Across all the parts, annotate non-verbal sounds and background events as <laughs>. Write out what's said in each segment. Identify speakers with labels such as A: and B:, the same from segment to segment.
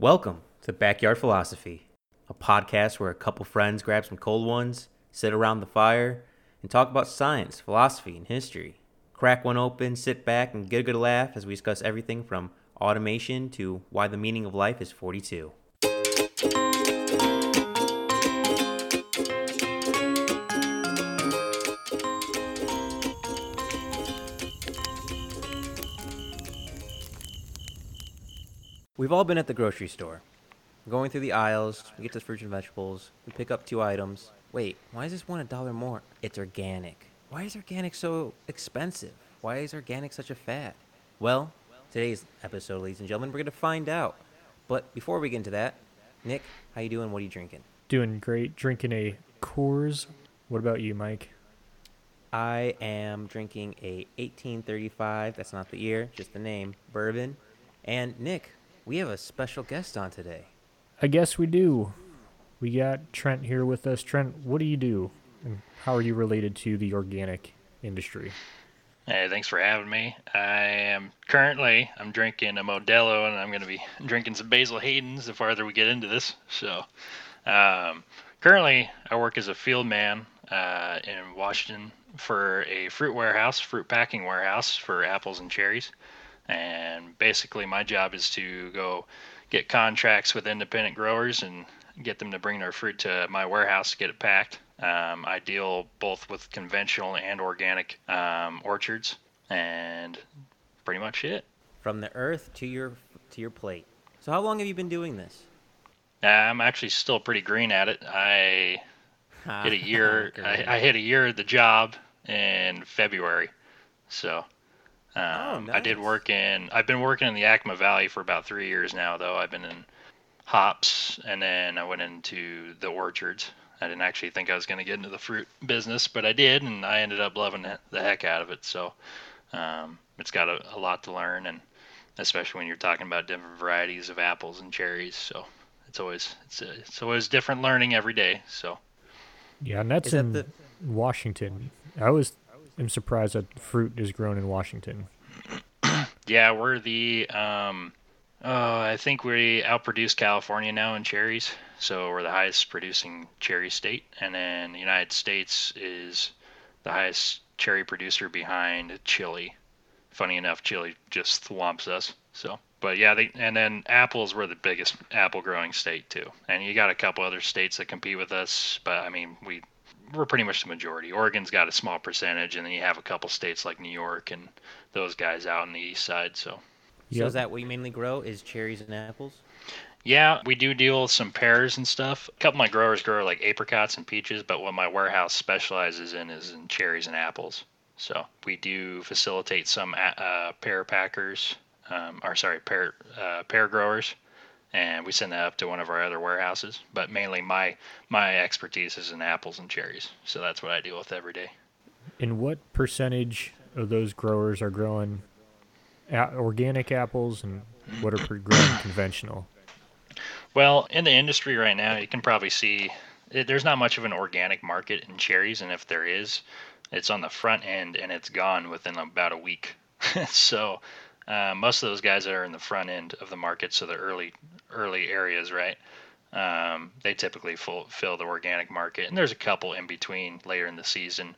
A: Welcome to Backyard Philosophy, a podcast where a couple friends grab some cold ones, sit around the fire, and talk about science, philosophy, and history. Crack one open, sit back, and get a good laugh as we discuss everything from automation to why the meaning of life is 42. We've all been at the grocery store. Going through the aisles, we get to the fruits and vegetables, we pick up two items. Wait, why is this one a dollar more? It's organic. Why is organic so expensive? Why is organic such a fad? Well, today's episode, ladies and gentlemen, we're going to find out. But before we get into that, Nick, how you doing? What are you drinking?
B: Doing great. Drinking a Coors. What about you, Mike?
A: I am drinking a 1835, that's not the year, just the name, bourbon. And Nick, we have a special guest on today.
B: I guess we do. We got Trent here with us. Trent, what do you do? And how are you related to the organic industry?
C: Hey, thanks for having me. I am currently I'm drinking a Modelo, and I'm going to be drinking some Basil Hayden's the farther we get into this. So, um, currently I work as a field man uh, in Washington for a fruit warehouse, fruit packing warehouse for apples and cherries. And basically, my job is to go get contracts with independent growers and get them to bring their fruit to my warehouse to get it packed. Um, I deal both with conventional and organic um, orchards, and pretty much it.
A: From the earth to your to your plate. So how long have you been doing this?
C: I'm actually still pretty green at it. I hit a year. <laughs> I, I hit a year at the job in February, so um,
A: Oh,
C: I did work in. I've been working in the Yakima Valley for about three years now, though. I've been in hops, and then I went into the orchards. I didn't actually think I was going to get into the fruit business, but I did, and I ended up loving it, the heck out of it. So um, it's got a, a lot to learn, and especially when you're talking about different varieties of apples and cherries. So it's always it's a, it's always different learning every day. So
B: Yeah, and that's
A: Is that
B: in
A: the-
B: Washington. I always am surprised that fruit is grown in Washington. <clears throat>
C: Yeah, we're the um oh, I think we outproduce California now in cherries. So we're the highest producing cherry state and then the United States is the highest cherry producer behind Chile. Funny enough, Chile just thwomps us. So but yeah, they, and then apples we're the biggest apple growing state too. And you got a couple other states that compete with us, but I mean, we we're pretty much the majority. Oregon's got a small percentage and then you have a couple states like New York and those guys out on the east side. So,
A: So is that what you mainly grow? Is cherries and apples?
C: yeah, we do deal with some pears and stuff. A couple of my growers grow like apricots and peaches, but what my warehouse specializes in is in cherries and apples. So we do facilitate some uh, pear packers, um, or sorry, pear uh, pear growers, and we send that up to one of our other warehouses. But mainly my my expertise is in apples and cherries, so that's what I deal with every day.
B: And what percentage of those growers are growing a- organic apples, and what are <clears throat> growing conventional?
C: Well, in the industry right now, you can probably see it, there's not much of an organic market in cherries, and if there is, it's on the front end and it's gone within about a week. <laughs> so uh, most of those guys that are in the front end of the market, so the early early areas, right? Um, they typically full, fill the organic market, and there's a couple in between later in the season,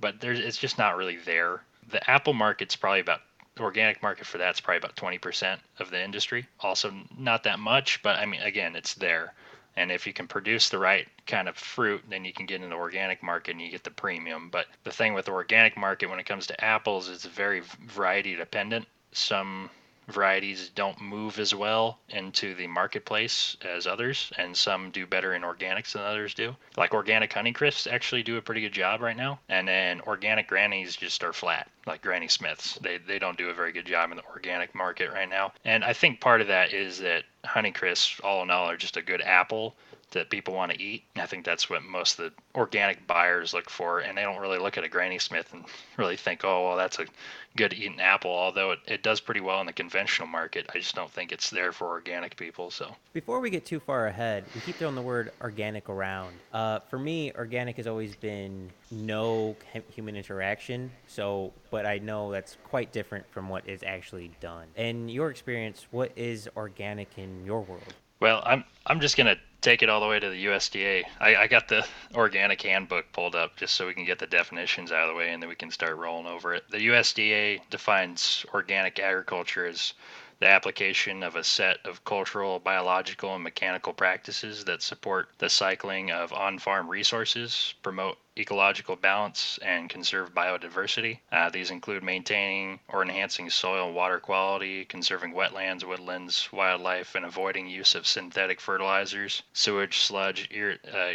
C: but there's it's just not really there. The apple market's probably about the organic market for that's probably about 20% of the industry. Also, not that much, but I mean, again, it's there. And if you can produce the right kind of fruit, then you can get in the organic market and you get the premium. But the thing with the organic market when it comes to apples is very variety dependent. Some varieties don't move as well into the marketplace as others, and some do better in organics than others do. Like organic Honeycrisps actually do a pretty good job right now, and then organic Grannies just are flat, like Granny Smiths. They they don't do a very good job in the organic market right now. And I think part of that is that Honeycrisps, all in all, are just a good apple that people want to eat. I think that's what most of the organic buyers look for, and they don't really look at a Granny Smith and <laughs> really think, oh, well, that's a good eating apple. Although it, it does pretty well in the conventional market, I just don't think it's there for organic people. So
A: before we get too far ahead, we keep throwing the word organic around. Uh, for me, organic has always been no human interaction. So, but I know that's quite different from what is actually done. In your experience, what is organic in your world?
C: Well, I'm I'm just gonna take it all the way to the USDA. I, I got the organic handbook pulled up just so we can get the definitions out of the way and then we can start rolling over it. The USDA defines organic agriculture as the application of a set of cultural, biological, and mechanical practices that support the cycling of on farm resources, promote ecological balance and conserve biodiversity. Uh, these include maintaining or enhancing soil and water quality, conserving wetlands, woodlands, wildlife, and avoiding use of synthetic fertilizers, sewage, sludge, ir- uh,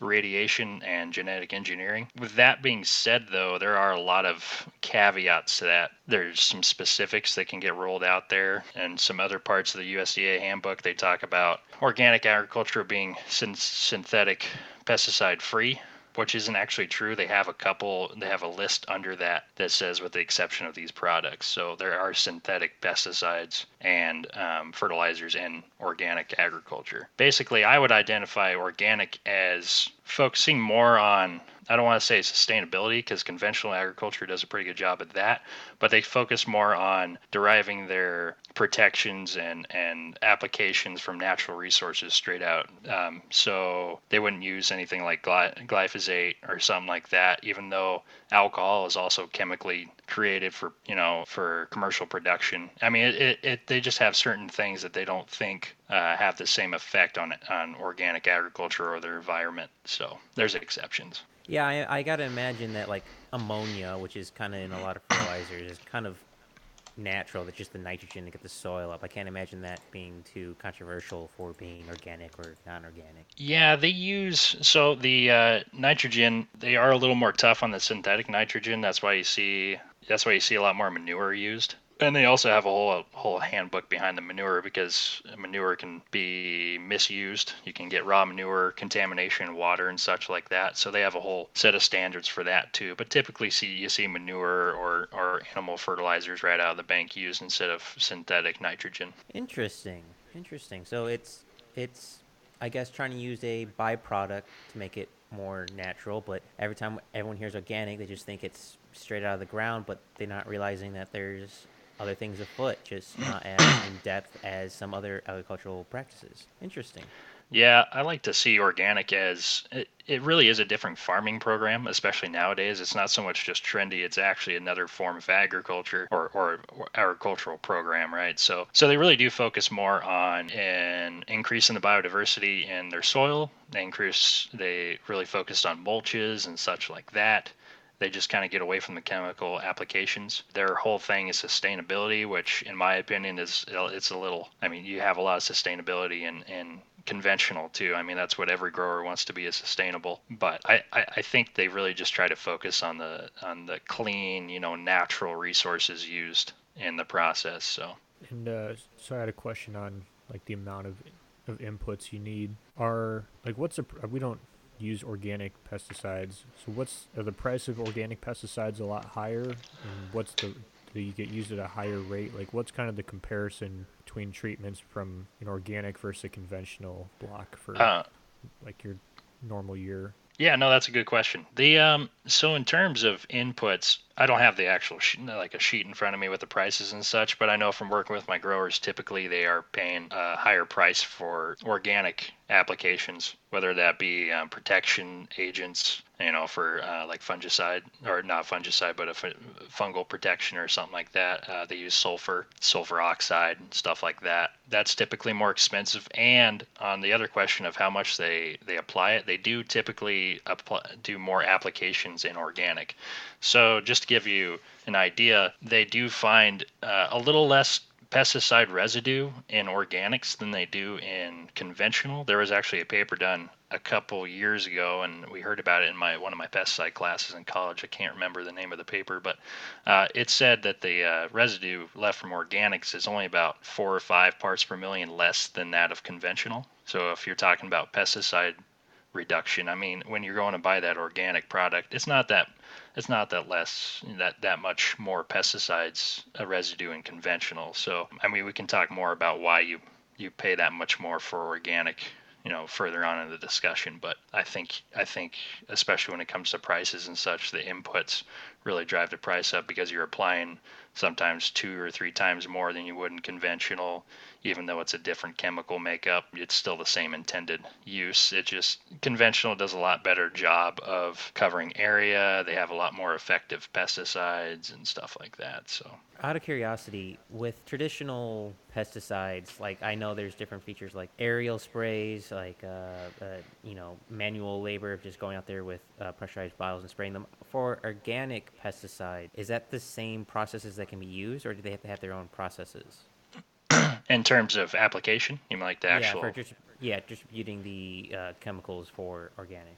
C: irradiation, and genetic engineering. With that being said, though, there are a lot of caveats to that. There's some specifics that can get rolled out there, and some other parts of the USDA handbook they talk about organic agriculture being syn- synthetic pesticide free which isn't actually true. They have a couple, they have a list under that that says, with the exception of these products. So there are synthetic pesticides and um, fertilizers in organic agriculture. Basically, I would identify organic as focusing more on I don't want to say sustainability because conventional agriculture does a pretty good job at that, but they focus more on deriving their protections and, and applications from natural resources straight out. Um, so they wouldn't use anything like gly- glyphosate or something like that, even though alcohol is also chemically created for you know for commercial production. I mean, it, it, it they just have certain things that they don't think uh, have the same effect on on organic agriculture or their environment. So there's exceptions.
A: Yeah, I, I got to imagine that like ammonia, which is kind of in a lot of fertilizers, is kind of natural. That's just the nitrogen to get the soil up. I can't imagine that being too controversial for being organic or non-organic.
C: Yeah, they use so the uh, nitrogen. They are a little more tough on the synthetic nitrogen. That's why you see that's why you see a lot more manure used and they also have a whole whole handbook behind the manure because manure can be misused. You can get raw manure contamination water and such like that. So they have a whole set of standards for that too. But typically, see you see manure or or animal fertilizers right out of the bank used instead of synthetic nitrogen.
A: Interesting, interesting. So it's it's I guess trying to use a byproduct to make it more natural. But every time everyone hears organic, they just think it's straight out of the ground, but they're not realizing that there's other things afoot, just not as in depth as some other agricultural practices. Interesting.
C: Yeah, I like to see organic as it, it really is a different farming program, especially nowadays. It's not so much just trendy; it's actually another form of agriculture or, or, or agricultural program, right? So, so they really do focus more on an increase in the biodiversity in their soil. They increase. They really focused on mulches and such like that. They just kind of get away from the chemical applications. Their whole thing is sustainability, which, in my opinion, is it's a little. I mean, you have a lot of sustainability and in conventional too. I mean, that's what every grower wants to be is sustainable. But I, I, I, think they really just try to focus on the on the clean, you know, natural resources used in the process. So.
B: And uh, so I had a question on like the amount of of inputs you need. Are like what's a we don't use organic pesticides. So what's are the price of organic pesticides a lot higher, and what's the do you get used at a higher rate? Like what's kind of the comparison between treatments from an organic versus a conventional block for uh, like your normal year?
C: Yeah, no, that's a good question. The um, so in terms of inputs, I don't have the actual sheet, like a sheet in front of me with the prices and such, but I know from working with my growers, typically they are paying a higher price for organic applications, whether that be um, protection agents, you know, for uh, like fungicide or not fungicide, but a f- fungal protection or something like that. Uh, they use sulfur, sulfur oxide, and stuff like that. That's typically more expensive. And on the other question of how much they they apply it, they do typically do more applications in organic. So just to give you an idea, they do find uh, a little less pesticide residue in organics than they do in conventional. There was actually a paper done a couple years ago, and we heard about it in my one of my pesticide classes in college. I can't remember the name of the paper, but uh, it said that the uh, residue left from organics is only about four or five parts per million less than that of conventional. So if you're talking about pesticide reduction, I mean, when you're going to buy that organic product, it's not that it's not that less that that much more pesticides a residue in conventional. So I mean, we can talk more about why you you pay that much more for organic you know further on in the discussion but i think i think especially when it comes to prices and such the inputs really drive the price up because you're applying sometimes two or three times more than you would in conventional even though it's a different chemical makeup it's still the same intended use. It just conventional does a lot better job of covering area. They have a lot more effective pesticides and stuff like that so.
A: Out of curiosity, with traditional pesticides, like I know there's different features like aerial sprays, like uh, uh, you know manual labor of just going out there with uh, pressurized bottles and spraying them. For organic pesticide, is that the same processes that can be used, or do they have to have their own processes? <clears throat>
C: In terms of application, you mean like the actual?
A: Yeah, for just, yeah, distributing the uh, chemicals for organic.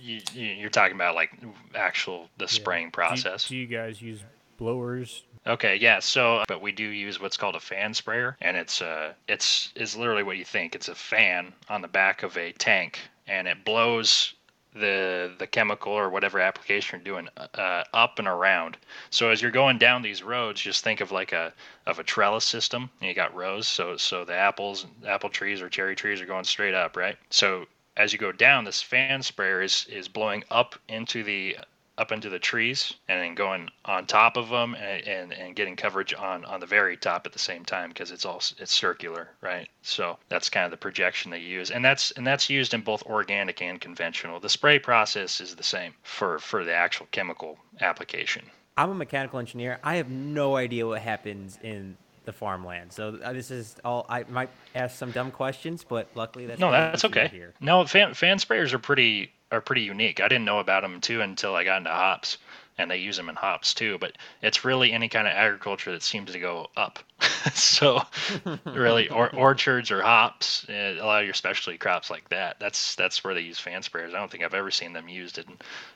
C: You, you're talking about like actual the spraying
B: Do you-
C: process.
B: Do you, guys use blowers?
C: Okay, yeah. So, but we do use what's called a fan sprayer, and it's uh, it's is literally what you think. It's a fan on the back of a tank, and it blows the the chemical or whatever application you're doing uh, up and around. So as you're going down these roads, just think of like a of a trellis system. You got rows, so so the apples, apple trees or cherry trees are going straight up, right? So as you go down, this fan sprayer is is blowing up into the up into the trees and then going on top of them and, and, and getting coverage on, on the very top at the same time because it's all it's circular right so that's kind of the projection they use and that's and that's used in both organic and conventional the spray process is the same for for the actual chemical application
A: I'm a mechanical engineer. I have no idea what happens in the farmland. So uh, this is all. I might ask some dumb questions, but luckily that's
C: no that's okay
A: Here.
C: no fan, fan sprayers are pretty are pretty unique. I didn't know about them too until i got into hops and they use them in hops too but it's really any kind of agriculture that seems to go up <laughs> so really or <laughs> orchards or hops eh, a lot of your specialty crops like that that's that's where they use fan sprayers i don't think i've ever seen them used in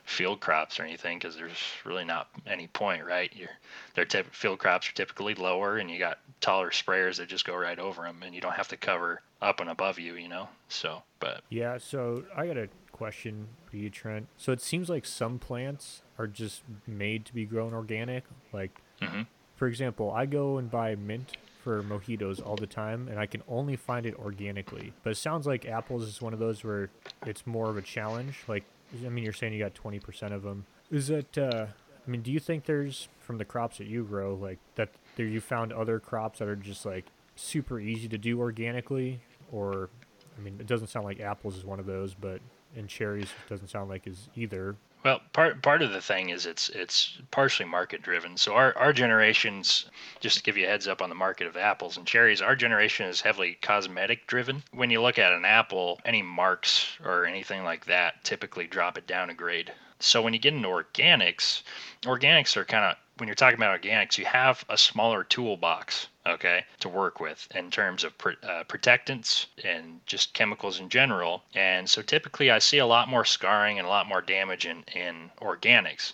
C: field crops or anything because there's really not any point right You're, their typ- field crops are typically lower and you got taller sprayers that just go right over them and you don't have to cover up and above you you know so but
B: Yeah, so I got a question for you, Trent. So it seems like some plants are just made to be grown organic. Like,
C: Mhm.
B: For example, I go and buy mint for mojitos all the time, and I can only find it organically. But it sounds like apples is one of those where it's more of a challenge. Like, I mean, you're saying you got 20% of them. Is that, uh, I mean, do you think there's, from the crops that you grow, like, that there you found other crops that are just, like, super easy to do organically? Or, I mean, it doesn't sound like apples is one of those, but and cherries doesn't sound like is either.
C: Well, part part of the thing is it's it's partially market driven. So our our generations, just to give you a heads up on the market of apples and cherries, our generation is heavily cosmetic driven. When you look at an apple, any marks or anything like that typically drop it down a grade. So when you get into organics, organics are kind of when you're talking about organics, you have a smaller toolbox, okay, to work with in terms of pr- uh, protectants and just chemicals in general. And so typically, I see a lot more scarring and a lot more damage in in organics.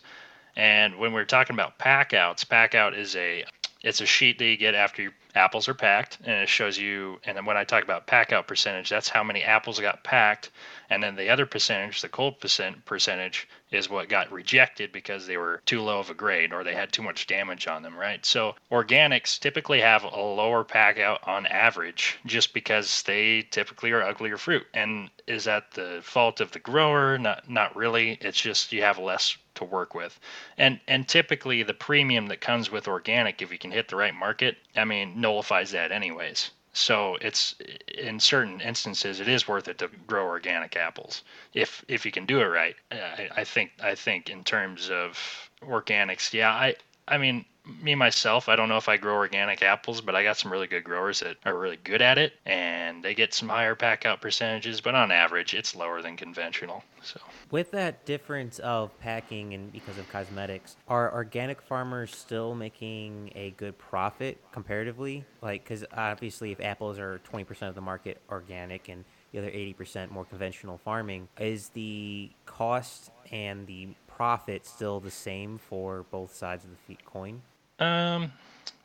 C: And when we're talking about packouts, packout is a it's a sheet that you get after your apples are packed, and it shows you. And then when I talk about pack out percentage, that's how many apples got packed, and then the other percentage, the cold percent percentage, is what got rejected because they were too low of a grade or they had too much damage on them, right? So organics typically have a lower pack out on average, just because they typically are uglier fruit. And is that the fault of the grower? Not not really. It's just you have less to work with. And and typically the premium that comes with organic, if you can hit the right market, I mean, nullifies that anyways. So it's in certain instances it is worth it to grow organic apples if if you can do it right. Uh, I, I think I think in terms of organics, yeah, I I mean me myself, I don't know if I grow organic apples, but I got some really good growers that are really good at it, and they get some higher pack out percentages. But on average, it's lower than conventional. So
A: with that difference of packing and because of cosmetics, are organic farmers still making a good profit comparatively? Like, because obviously, if apples are 20% of the market organic and the other 80% more conventional farming, is the cost and the profit still the same for both sides of the coin?
C: Um,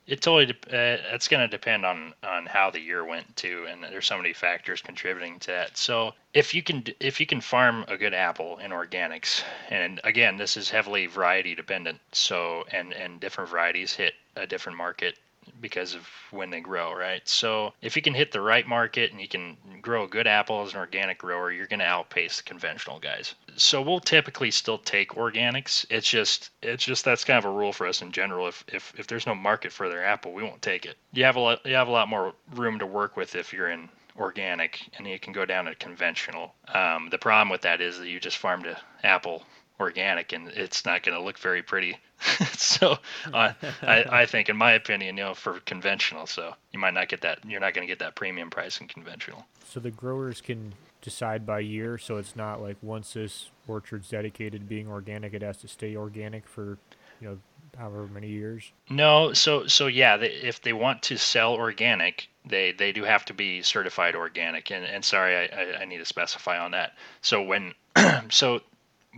C: it totally de- uh, it's going to depend on on how the year went too and there's so many factors contributing to that. So if you can if you can farm a good apple in organics and again this is heavily variety dependent so and and different varieties hit a different market because of when they grow, right? So if you can hit the right market and you can grow a good apple as an organic grower, you're going to outpace the conventional guys. So we'll typically still take organics. It's just it's just that's kind of a rule for us in general. If if if there's no market for their apple, we won't take it. You have a lot you have a lot more room to work with if you're in organic and you can go down to conventional. Um, the problem with that is that you just farmed an apple organic and it's not going to look very pretty. <laughs> so uh, I, I <laughs> think, in my opinion, you know, for conventional, so you might not get that. You're not going to get that premium price in conventional.
B: So the growers can decide by year. So it's not like once this orchard's dedicated to being organic, it has to stay organic for you know however many years.
C: No, so so yeah, they, if they want to sell organic, they they do have to be certified organic. And and sorry, I, I, I need to specify on that. So when <clears throat> so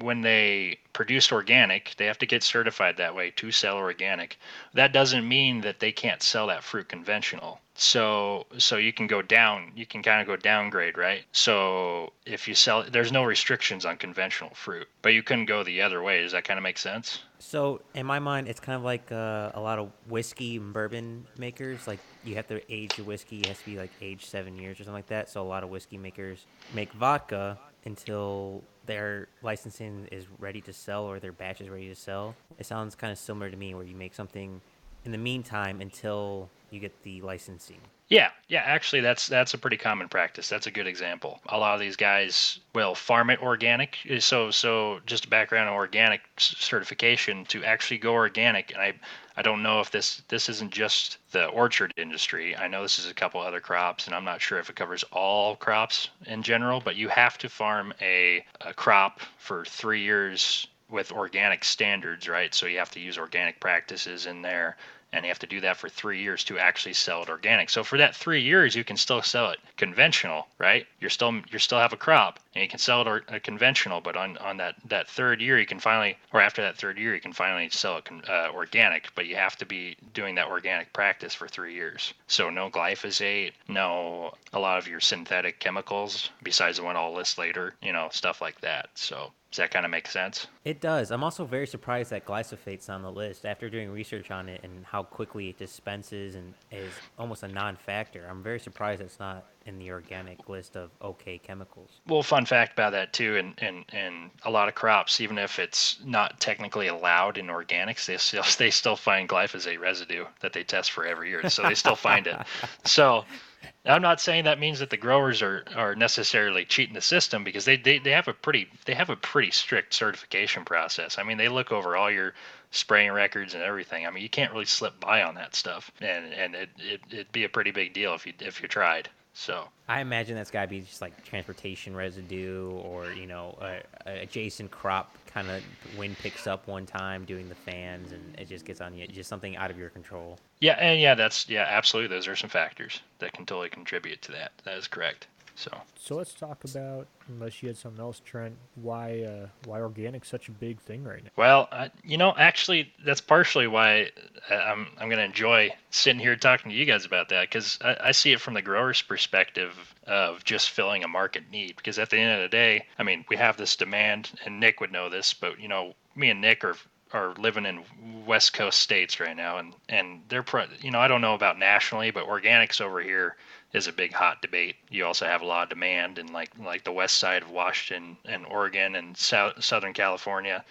C: when they produce organic, they have to get certified that way to sell organic. That doesn't mean that they can't sell that fruit conventional. So so you can go down, you can kind of go downgrade, right? So if you sell there's no restrictions on conventional fruit, but you couldn't go the other way. Does that kind of make sense?
A: So in my mind, it's kind of like uh, a lot of whiskey and bourbon makers. Like you have to age your whiskey, it has to be like aged seven years or something like that. So a lot of whiskey makers make vodka until their licensing is ready to sell or their batch is ready to sell. It sounds kind of similar to me where you make something in the meantime until you get the licensing.
C: Yeah, yeah, actually that's that's a pretty common practice. That's a good example. A lot of these guys will farm it organic. So so just a background on organic certification to actually go organic and I I don't know if this this isn't just the orchard industry. I know this is a couple other crops and I'm not sure if it covers all crops in general, but you have to farm a, a crop for 3 years with organic standards, right? So you have to use organic practices in there and you have to do that for three years to actually sell it organic. So for that three years, you can still sell it conventional, right? You're still you still have a crop, and you can sell it or, uh, conventional. But on, on that that third year, you can finally, or after that third year, you can finally sell it uh, organic. But you have to be doing that organic practice for three years. So no glyphosate, no a lot of your synthetic chemicals, besides the one I'll list later, you know, stuff like that. So does that kind of make sense?
A: It does. I'm also very surprised that glyphosate's on the list after doing research on it and how quickly it dispenses and is almost a non-factor. I'm very surprised it's not in the organic list of okay chemicals.
C: Well, fun fact about that too, and and and a lot of crops, even if it's not technically allowed in organics, they still <laughs> they still find glyphosate residue that they test for every year, so they still find it. <laughs> So I'm not saying that means that the growers are, are necessarily cheating the system because they, they, they have a pretty they have a pretty strict certification process. I mean, they look over all your spraying records and everything. I mean, you can't really slip by on that stuff, and and it, it it'd be a pretty big deal if you if you tried. So
A: I imagine that's got to be just like transportation residue, or you know, adjacent crop kind of wind picks up one time doing the fans, and it just gets on you. Just something out of your control.
C: Yeah, and yeah, that's yeah, absolutely. Those are some factors that can totally contribute to that. That is correct. So.
B: So let's talk about, unless you had something else, Trent, why uh, why organic's such a big thing right now.
C: Well, uh, you know, actually, that's partially why uh, I'm I'm gonna enjoy sitting here talking to you guys about that because I, I see it from the grower's perspective of just filling a market need. Because at the end of the day, I mean, we have this demand, and Nick would know this, but you know, me and Nick are are living in West Coast states right now, and and they're pro- you know I don't know about nationally, but organics over here is a big hot debate. You also have a lot of demand in like like the west side of Washington and Oregon and South, Southern California.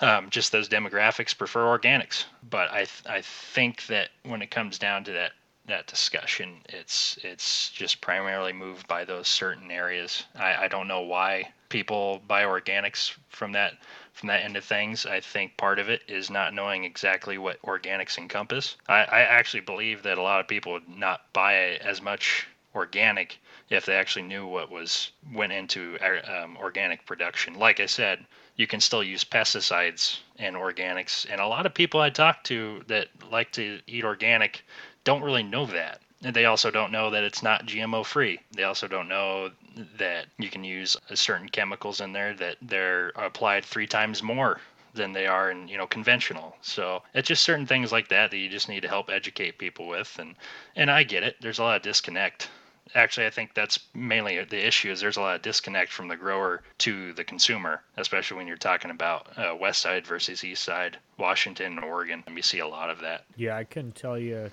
C: Um, just those demographics prefer organics, but I th- I think that when it comes down to that that discussion. It's it's just primarily moved by those certain areas. I, I don't know why people buy organics from that from that end of things. I think part of it is not knowing exactly what organics encompass. I, I actually believe that a lot of people would not buy as much organic if they actually knew what was went into um, organic production. Like I said, you can still use pesticides and organics, and a lot of people I talk to that like to eat organic don't really know that. They also don't know that it's not GMO free. They also don't know that you can use certain chemicals in there that they're applied three times more than they are in you know conventional. So it's just certain things like that that you just need to help educate people with. And and i get it. There's a lot of disconnect. Actually i think that's mainly the issue is there's a lot of disconnect from the grower to the consumer especially when you're talking about uh, west side versus east side washington and oregon. And you see a lot of that.
B: Yeah i couldn't tell you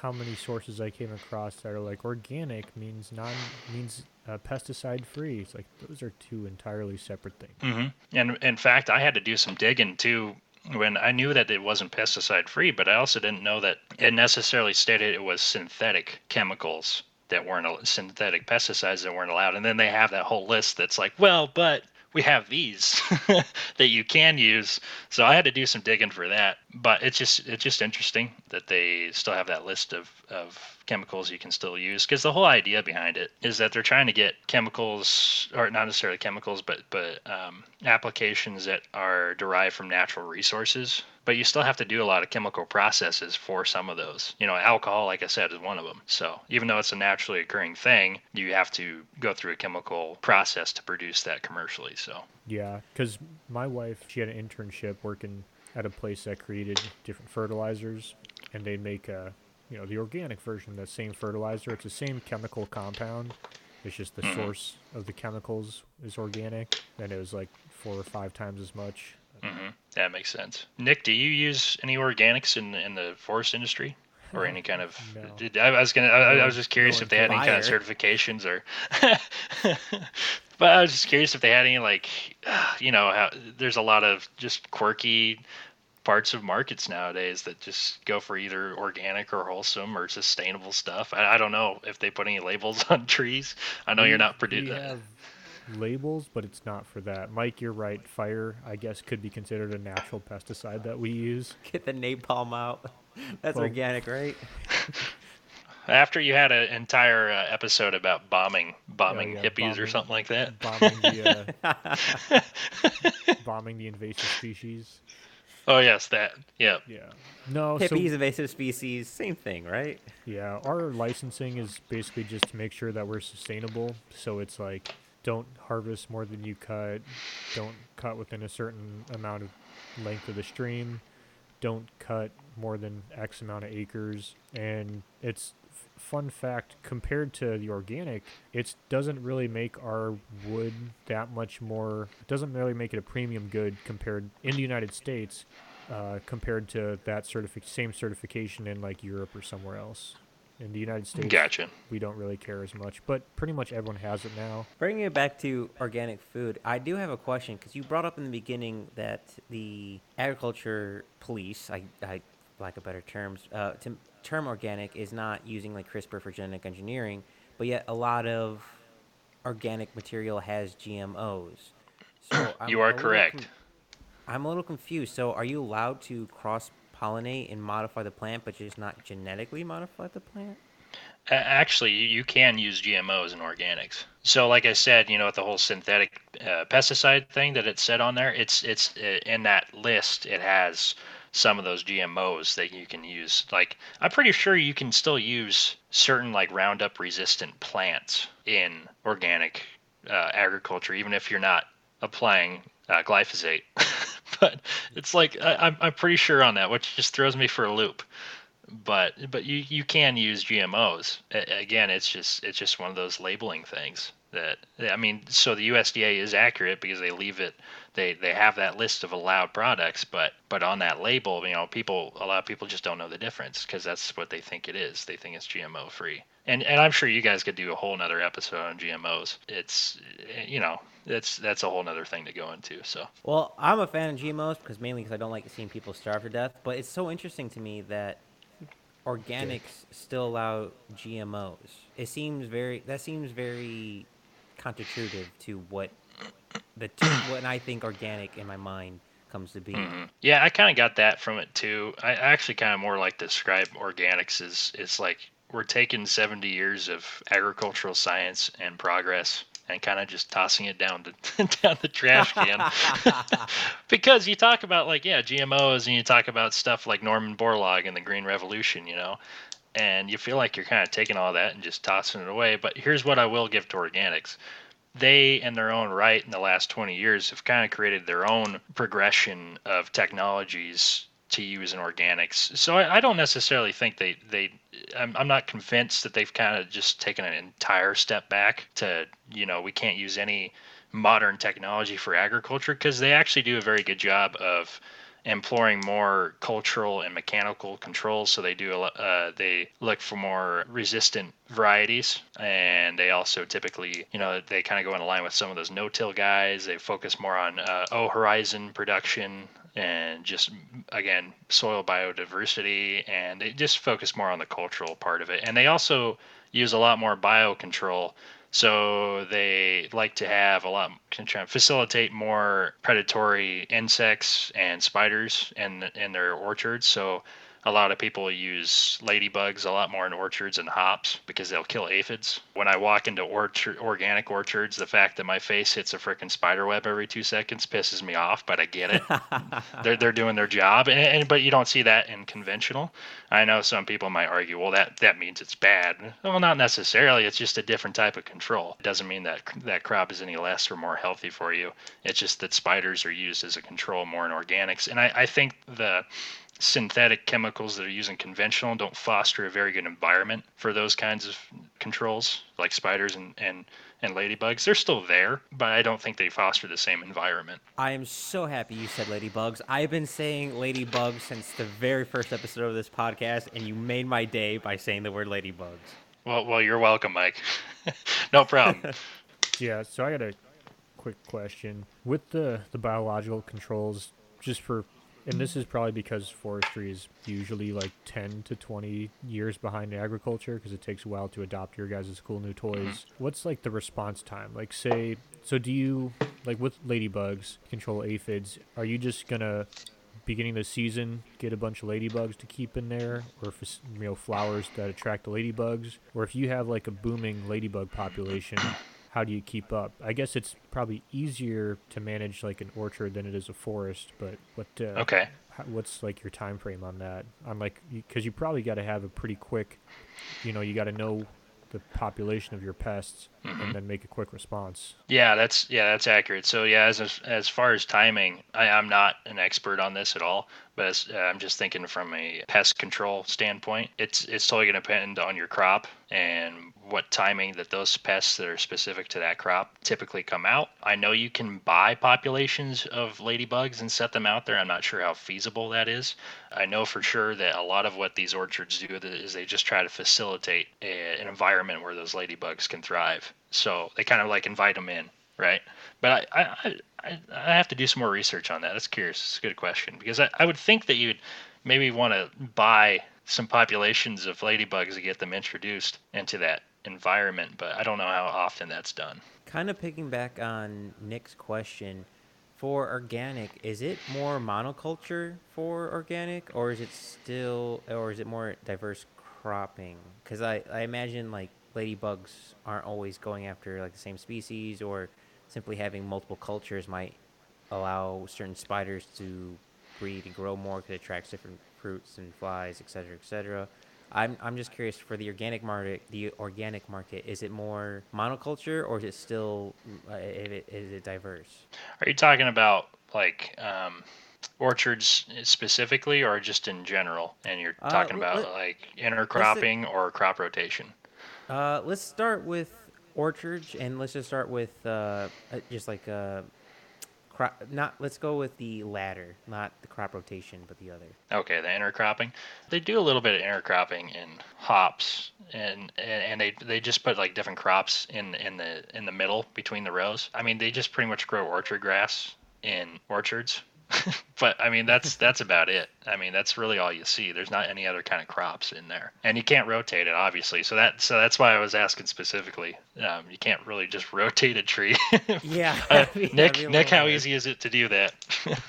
B: how many sources I came across that are like organic means non means uh, pesticide free. It's like those are two entirely separate things.
C: Mm-hmm. And in fact, I had to do some digging too when I knew that it wasn't pesticide free, but I also didn't know that it necessarily stated it was synthetic chemicals that weren't synthetic pesticides that weren't allowed. And then they have that whole list that's like, well, but we have these <laughs> that you can use. So I had to do some digging for that. But it's just it's just interesting that they still have that list of, of chemicals you can still use because the whole idea behind it is that they're trying to get chemicals or not necessarily chemicals but but um, applications that are derived from natural resources but you still have to do a lot of chemical processes for some of those. You know, alcohol, like I said, is one of them. So even though it's a naturally occurring thing, you have to go through a chemical process to produce that commercially. So
B: yeah, because my wife, she had an internship working at a place that created different fertilizers, and they make a you know the organic version of that same fertilizer. It's the same chemical compound. It's just the mm-hmm. source of the chemicals is organic, and it was like four or five times as much
C: Mm-hmm. That makes sense. Nick, do you use any organics in in the forest industry? or any kind of <laughs> no. did, I was gonna I, I was just curious if they had any kind of certifications or <laughs> but I was just curious if they had any like <sighs> you know how there's a lot of just quirky parts of markets nowadays that just go for either organic or wholesome or sustainable stuff. I, I don't know if they put any labels <laughs> on trees. I know we, you're not producing
B: labels, but it's not for that. Mike, you're right. Fire, I guess, could be considered a natural pesticide that we use. <laughs>
A: Get the napalm out. <laughs> That's well, organic, right?
C: After you had an entire uh, episode about bombing, bombing yeah, yeah, hippies bombing, or something like that.
B: Bombing the, uh, bombing the invasive species.
C: Oh yes, that. Yeah.
B: Yeah. No.
A: Hippies, so, invasive species, same thing, right?
B: Yeah. Our licensing is basically just to make sure that we're sustainable. So it's like don't harvest more than you cut, don't cut within a certain amount of length of the stream, don't cut more than X amount of acres, and it's fun fact compared to the organic it doesn't really make our wood that much more it doesn't really make it a premium good compared in the united states uh, compared to that certific- same certification in like europe or somewhere else in the United States,
C: gotcha.
B: we don't really care as much, but pretty much everyone has it now.
A: Bringing it back to organic food, I do have a question because you brought up in the beginning that the agriculture police, I, I lack of better terms, uh, to term organic is not using like CRISPR for genetic engineering, but yet a lot of organic material has GMOs.
C: So <clears throat> you are correct. Com-
A: I'm a little confused. So, are you allowed to cross pollinate and modify the plant, but just not genetically modify the plant?
C: Actually, you can use GMOs in organics. So, like I said, you know, with the whole synthetic uh, pesticide thing that it said on there, it's it's uh, in that list. It has some of those GMOs that you can use. Like, I'm pretty sure you can still use certain like Roundup resistant plants in organic uh, agriculture, even if you're not applying uh, glyphosate. <laughs> but it's like I, I'm I'm pretty sure on that, which just throws me for a loop. But but you you can use GMOs. A- again, it's just it's just one of those labeling things that I mean. So the USDA is accurate because they leave it. They they have that list of allowed products, but but on that label, you know, people a lot of people just don't know the difference because that's what they think it is. They think it's GMO free. And and I'm sure you guys could do a whole nother episode on GMOs. It's eh, you know that's that's a whole other thing to go into. So.
A: Well, I'm a fan of GMOs because mainly because I don't like seeing people starve to death. But it's so interesting to me that organics still allow GMOs? It seems very that seems very counterintuitive to what the t- what I think organic in my mind comes to be.
C: hmm Yeah, I kind of got that from it too. I actually kind of more like describe organics as it's like we're taking 70 years of agricultural science and progress and kind of just tossing it down to <laughs> down the trash can. <laughs> because you talk about like yeah GMOs and you talk about stuff like Norman Borlaug and the Green Revolution, you know, and you feel like you're kind of taking all that and just tossing it away. But here's what I will give to organics. They, in their own right, in the last 20 years, have kind of created their own progression of technologies to use in organics. So I, I don't necessarily think they they. I'm, I'm not convinced that they've kind of just taken an entire step back to you know we can't use any modern technology for agriculture because they actually do a very good job of employing more cultural and mechanical controls. So they do uh, they look for more resistant varieties, and they also typically you know they kind of go in line with some of those no-till guys. They focus more on uh, O horizon production and just again soil biodiversity, and they just focus more on the cultural part of it. And they also use a lot more biocontrol so they like to have a lot, can try and facilitate more predatory insects and spiders in in their orchards. So a lot of people use ladybugs a lot more in orchards and hops because they'll kill aphids. When I walk into orchard, organic orchards, the fact that my face hits a freaking spider web every two seconds pisses me off, but I get it. <laughs> they're, they're doing their job, and, and but you don't see that in conventional. I know some people might argue, well, that that means it's bad. Well, not necessarily. It's just a different type of control. It doesn't mean that that crop is any less or more healthy for you. It's just that spiders are used as a control more in organics, and I, I think the synthetic chemicals that are used in conventional don't foster a very good environment for those kinds of controls, like spiders and, and, and ladybugs. They're still there, but I don't think they foster the same environment.
A: I am so happy you said ladybugs. I've been saying ladybugs since the very first episode of this podcast, and you made my day by saying the word ladybugs.
C: Well, well, you're welcome, Mike. <laughs> no problem. <laughs>
B: Yeah, so I got a quick question. With the, the biological controls, just for, and this is probably because forestry is usually like 10 to 20 years behind agriculture because it takes a while to adopt your guys' cool new mm-hmm. toys. What's like the response time? Like, say, so do you, like with ladybugs, control aphids, are you just gonna beginning of the season get a bunch of ladybugs to keep in there or you know flowers that attract the ladybugs or if you have like a booming ladybug population how do you keep up? I guess it's probably easier to manage like an orchard than it is a forest but what uh,
C: okay.
B: how, what's like your time frame on that? On like because you probably got to have a pretty quick you know you got to know the population of your pests and then make a quick response.
C: Yeah, that's yeah, that's accurate. So yeah, as as, as far as timing, I, I'm not an expert on this at all, but uh, I'm just thinking from a pest control standpoint. It's it's totally going to depend on your crop and what timing that those pests that are specific to that crop typically come out. I know you can buy populations of ladybugs and set them out there. I'm not sure how feasible that is. I know for sure that a lot of what these orchards do is they just try to facilitate a, an environment where those ladybugs can thrive. So they kind of like invite them in, right? But I, I, I, I have to do some more research on that. That's curious. It's a good question because I, I would think that you'd maybe want to buy some populations of ladybugs to get them introduced into that environment, but I don't know how often that's done.
A: Kind of picking back on Nick's question, for organic, is it more monoculture for organic, or is it still, or is it more diverse cropping? Because I, I imagine like ladybugs aren't always going after like the same species, or simply having multiple cultures might allow certain spiders to breed and grow more because it attracts different fruits and flies, et cetera, et cetera. I'm I'm just curious for the organic market. The organic market is it more monoculture or is it still uh, is it, is it diverse?
C: Are you talking about like um, orchards specifically, or just in general? And you're
A: Uh,
C: talking
A: l-
C: about
A: let-
C: like intercropping or crop rotation?
A: Uh, let's start with orchards and let's just start with uh, uh, just like uh, crop. Not let's go with the latter, not the crop rotation, but the other.
C: Okay, the intercropping. They do a little bit of intercropping in hops, and and, and they they just put like different crops in in the in the middle between the rows. I mean, they just pretty much grow orchard grass in orchards, <laughs> but I mean that's that's about it. I mean that's really all you see. There's not any other kind of crops in there, and you can't rotate it obviously. So that so that's why I was asking specifically. Um, you can't really just <laughs> rotate a tree.
A: Yeah. <laughs>
C: Uh,
A: yeah,
C: Nick,
A: real
C: Nick, how
A: hard.
C: easy is it to do that?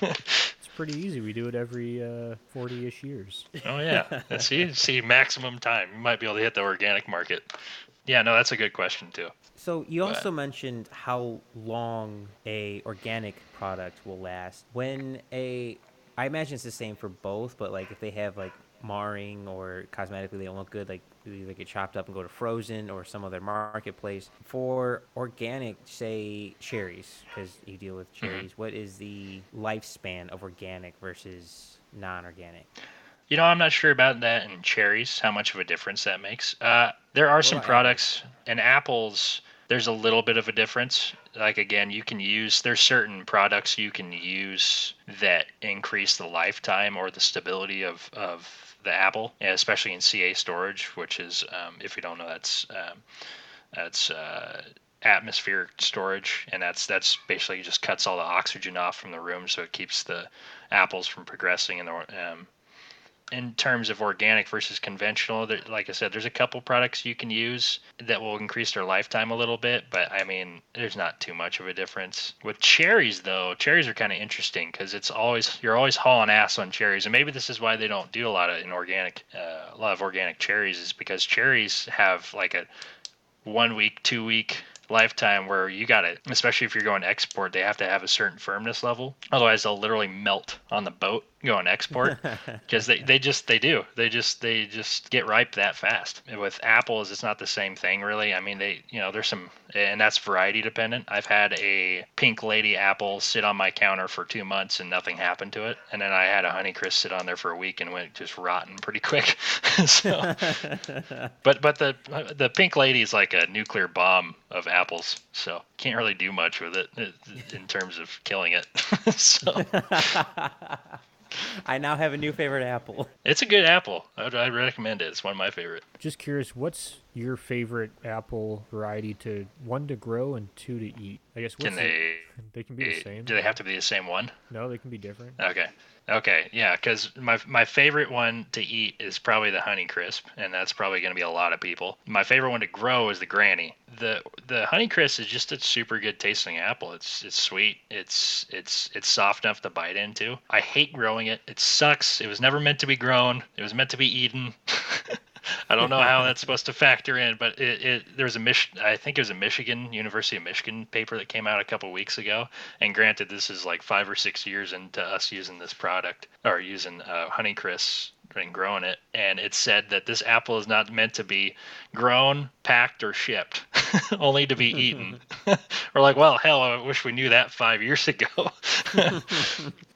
B: It's pretty easy. We do it every uh, 40-ish years.
C: oh yeah, see, see, maximum time. You might be able to hit the organic market. Yeah, no, that's a good question too.
A: So you
C: But-
A: also mentioned how long a organic product will last. When a, I imagine it's the same for both, but like if they have like marring or cosmetically they don't look good, like they either get chopped up and go to frozen or some other marketplace. For organic, say cherries, because you deal with mm-hmm. cherries, what is the lifespan of organic versus non-organic?
C: You know, I'm not sure about that in cherries, how much of a difference that makes. Uh, there are some products and apples. There's a little bit of a difference. Like again, you can use there's certain products you can use that increase the lifetime or the stability of of the apple, especially in CA storage, which is um, if you don't know, that's um, that's uh, atmospheric storage, and that's that's basically just cuts all the oxygen off from the room, so it keeps the apples from progressing in the um, in terms of organic versus conventional, there, like I said, there's a couple products you can use that will increase their lifetime a little bit, but I mean, there's not too much of a difference. With cherries, though, cherries are kind of interesting because it's always you're always hauling ass on cherries, and maybe this is why they don't do a lot of in organic, uh, a lot of organic cherries, is because cherries have like a one week, two week lifetime where you got it especially if you're going export, they have to have a certain firmness level. Otherwise, they'll literally melt on the boat going export <laughs> because they, they just they do they just they just get ripe that fast. With apples, it's not the same thing really. I mean, they you know there's some and that's variety dependent. I've had a pink lady apple sit on my counter for two months and nothing happened to it, and then I had a Honeycrisp sit on there for a week and went just rotten pretty quick. <laughs> so <laughs> but but the the pink lady is like a nuclear bomb of apples, so can't really do much with it uh, in terms of killing it. so
A: I now have a new favorite apple. <laughs>
C: it's a good apple. I would I'd recommend it. It's one of my favorite.
B: Just curious, what's your favorite apple variety to one to grow and two to eat? I guess what's
C: Can
B: the-
C: they?
B: they can be the eh, same.
C: Do they have to be the same one?
B: No, they can be different.
C: Okay. Okay. Yeah, because my my favorite one to eat is probably the Honey Crisp, and that's probably going to be a lot of people. My favorite one to grow is the Granny. the The Honey Crisp is just a super good tasting apple. It's it's sweet. It's it's it's soft enough to bite into. I hate growing it. It sucks. It was never meant to be grown. It was meant to be eaten. <laughs> I don't know how that's supposed to factor in, but it, it there was a Mich- I think it was a Michigan University of Michigan paper that came out a couple weeks ago. And granted, this is like five or six years into us using this product or using uh, Honeycrisp and growing it, and it said that this apple is not meant to be grown, packed, or shipped, <laughs> only to be eaten. <laughs> <laughs> We're like, well, hell, I wish we knew that five years ago.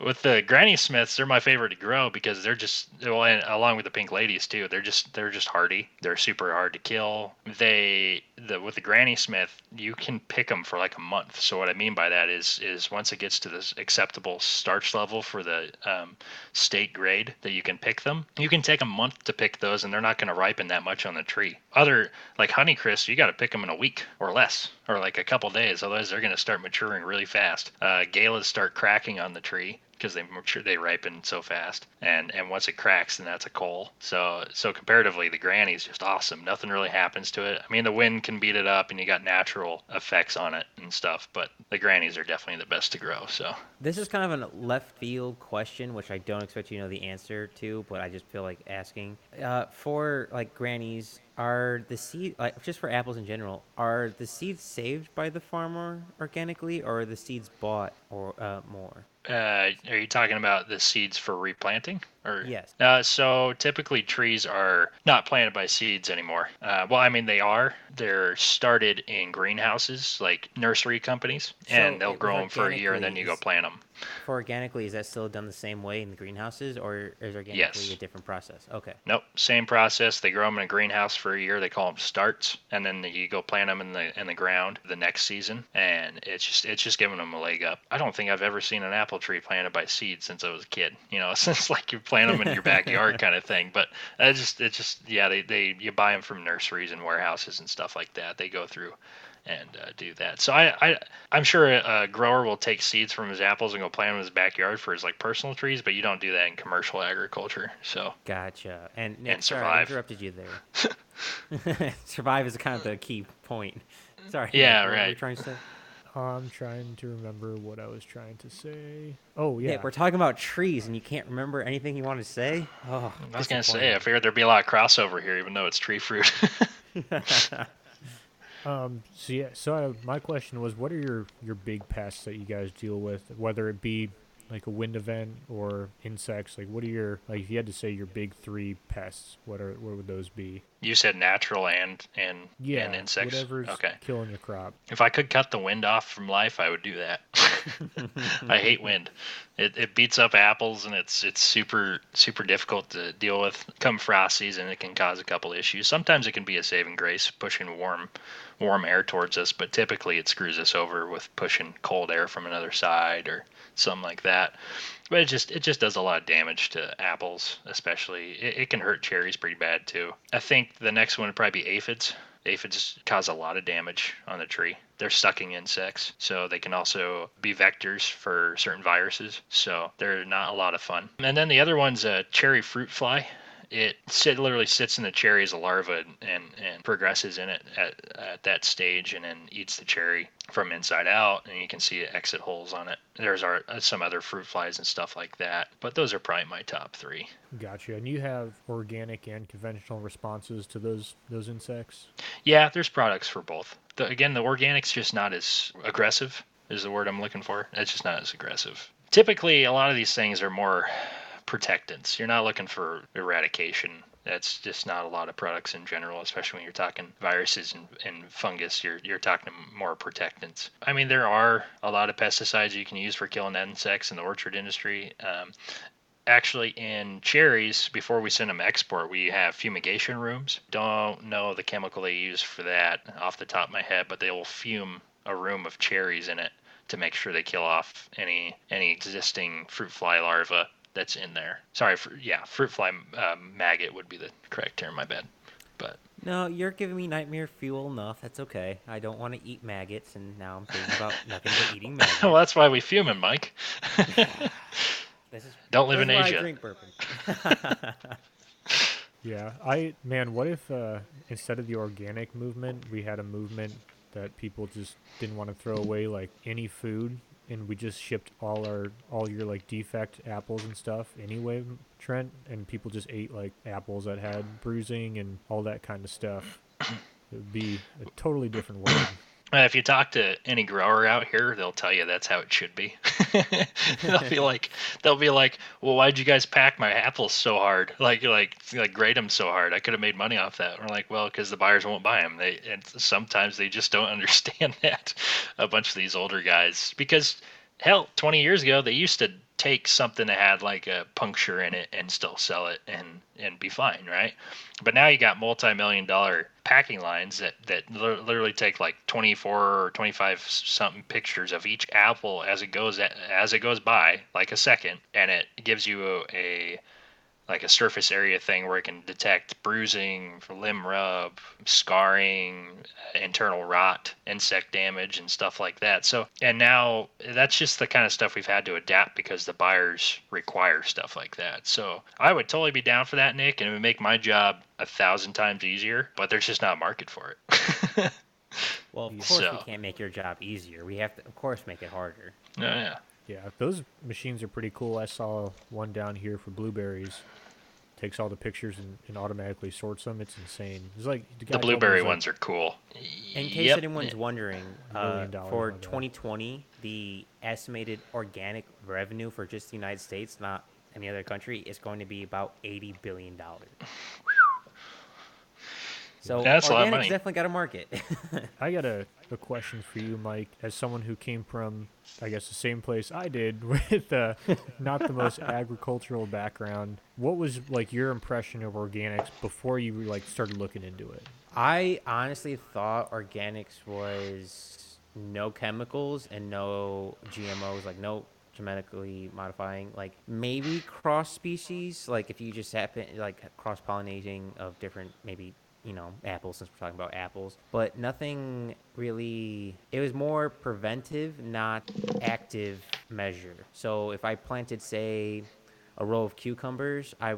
C: with the Granny Smiths, they're my favorite to grow because they're just well, and along with the Pink Ladies too. They're just they're just hardy. They're super hard to kill. They the with the Granny Smith, you can pick them for like a month. So what I mean by that is is once it gets to this acceptable starch level for the um, state grade that you can pick them, you can take a month to pick those, and they're not going to ripen that much on the tree. Other like Honeycrisp, you got to pick them in a week or less, or like a couple days. Otherwise, they're going to start maturing really fast. Uh, galas start cracking on the tree because they mature, they ripen so fast, and and once it cracks, then that's a cull. So so comparatively, the Granny's just awesome. Nothing really happens to it. I mean, the wind can beat it up, and you got natural effects on it and stuff. But the Grannies are definitely the best to grow. So
A: This is kind of a left field question, which I don't expect you to know the answer to, but I just feel like asking. Uh, for like grannies, are the seed like just for apples in general? Are the seeds saved by the farmer organically, or are the seeds bought or uh, more?
C: Uh, are you talking about the seeds for replanting? Or
A: Yes.
C: Uh, so typically trees are not planted by seeds anymore. Uh, well, I mean they are. They're started in greenhouses, like nursery companies,
A: So
C: and they'll grow them for a year, and then you go plant them.
A: For organically, is that still done the same way in the greenhouses, or is organically
C: Yes.
A: a different process? Okay.
C: Nope, same process. They grow them in a greenhouse for a year. They call them starts, and then you go plant them in the in the ground the next season, and it's just it's just giving them a leg up. I don't think I've ever seen an apple tree planted by seed since I was a kid. You know, <laughs> since like you plant them in your backyard kind of thing. But it just it's just yeah, they they you buy them from nurseries and warehouses and stuff like that. They go through and uh, do that. So I, I I'm sure a, a grower will take seeds from his apples and go plant them in his backyard for his like personal trees, but you don't do that in commercial agriculture. So
A: Gotcha. And Nick,
C: And
A: sorry, I interrupted you there. <laughs> <laughs> survive is kind of the key point. Sorry.
C: Yeah,
A: what were
C: right.
A: trying to say?
B: I'm trying to remember what I was trying to say. Oh yeah,
A: Nick, we're talking about trees, and you can't remember anything you want to say. Oh, <sighs>
C: I was gonna say I figured there'd be a lot of crossover here, even though it's tree fruit. <laughs>
B: Um. So yeah. So uh, my question was, what are your your big pests that you guys deal with? Whether it be like a wind event or insects. Like, what are your like? If you had to say your big three pests, what are what would those be?
C: you said natural and and
B: Yeah.
C: and insects.
B: Whatever's
C: Okay.
B: killing your crop.
C: If I could cut the wind off from life, I would do that. <laughs> I hate wind. It, it beats up apples and it's it's super super difficult to deal with. Come frost season, it can cause a couple issues. Sometimes it can be a saving grace, pushing warm warm air towards us, but typically it screws us over with pushing cold air from another side or something like that. But it just it just does a lot of damage to apples, especially. It, it can hurt cherries pretty bad too. I think the next one would probably be aphids. Aphids cause a lot of damage on the tree. They're sucking insects, so they can also be vectors for certain viruses. So they're not a lot of fun. And then the other one's a cherry fruit fly. It sit, literally sits in the cherry as a larva and, and progresses in it at, at that stage and then eats the cherry from inside out and you can see exit holes on it. There's our, uh, some other fruit flies and stuff like that, but those are probably my top three.
B: Gotcha. And you have organic and conventional responses to those those insects.
C: Yeah, there's products for both. The, again, the organic's just not as aggressive is the word I'm looking for. It's just not as aggressive. Typically, a lot of these things are more protectants. You're not looking for eradication. That's just not a lot of products in general, especially when you're talking viruses and, and fungus. You're you're talking more protectants. I mean, there are a lot of pesticides you can use for killing insects in the orchard industry. Um, actually in cherries before we send them export we have fumigation rooms don't know the chemical they use for that off the top of my head but they will fume a room of cherries in it to make sure they kill off any any existing fruit fly larva that's in there sorry for yeah fruit fly um, maggot would be the correct term my bad but
A: No, you're giving me nightmare fuel enough. That's okay. I don't want to eat maggots, and now I'm thinking about <laughs> nothing but eating maggots.
C: well that's why we fume them mike <laughs>
A: This is,
C: don't live
A: this
C: in
A: is why
C: asia
A: I drink bourbon. <laughs>
B: Yeah. I man, what if uh, instead of the organic movement, we had a movement that people just didn't want to throw away like any food, and we just shipped all our all your like defect apples and stuff anyway, Trent, and people just ate like apples that had bruising and all that kind of stuff. It would be a totally different world.
C: Uh, If you talk to any grower out here, they'll tell you that's how it should be. <laughs> they'll be like, they'll be like, "Well, why'd you guys pack my apples so hard? Like, like, like grade them so hard? I could have made money off that." We're like, "Well, because the buyers won't buy them. They and sometimes they just don't <laughs> understand that." A bunch of these older guys, because hell, 20 years ago they used to take something that had like a puncture in it and still sell it and and be fine, right? But now you got multi-million dollar packing lines that that literally take like 24 or 25 something pictures of each apple as it goes as it goes by, like a second, and it gives you a, a like a surface area thing where it can detect bruising, limb rub, scarring, internal rot, insect damage, and stuff like that. So, and now that's just the kind of stuff we've had to adapt because the buyers require stuff like that. So, I would totally be down for that, Nick, and it would make my job a thousand times easier, but there's just not a market for it. <laughs>
A: well, of course
C: So-
A: we can't make your job easier. We have to, of course, make it harder.
C: no, yeah.
B: Yeah, those machines are pretty cool. I saw one down here for blueberries. Takes all the pictures and, and automatically sorts them. It's insane. It's like
C: The
B: guy told me
C: blueberry
B: it's like-
C: ones are cool.
A: In case
C: Yep.
A: anyone's wondering, uh, for 2020, the estimated organic revenue for just the United States, not any other country, is going to be about 80 billion dollars. <laughs> So
C: Yeah, that's a lot of
A: organics
C: money.
A: definitely got a market. <laughs>
B: I got a, a question for you, Mike. As someone who came from, I guess, the same place I did <laughs> with uh, not the most <laughs> agricultural background, what was like your impression of organics before you like started looking into it?
A: I honestly thought organics was no chemicals and no GMOs, like no genetically modifying, like maybe cross species, like if you just happen like cross pollinating of different maybe you know, apples since we're talking about apples, but nothing really. It was more preventive, not active measure. So if I planted, say, a row of cucumbers, I,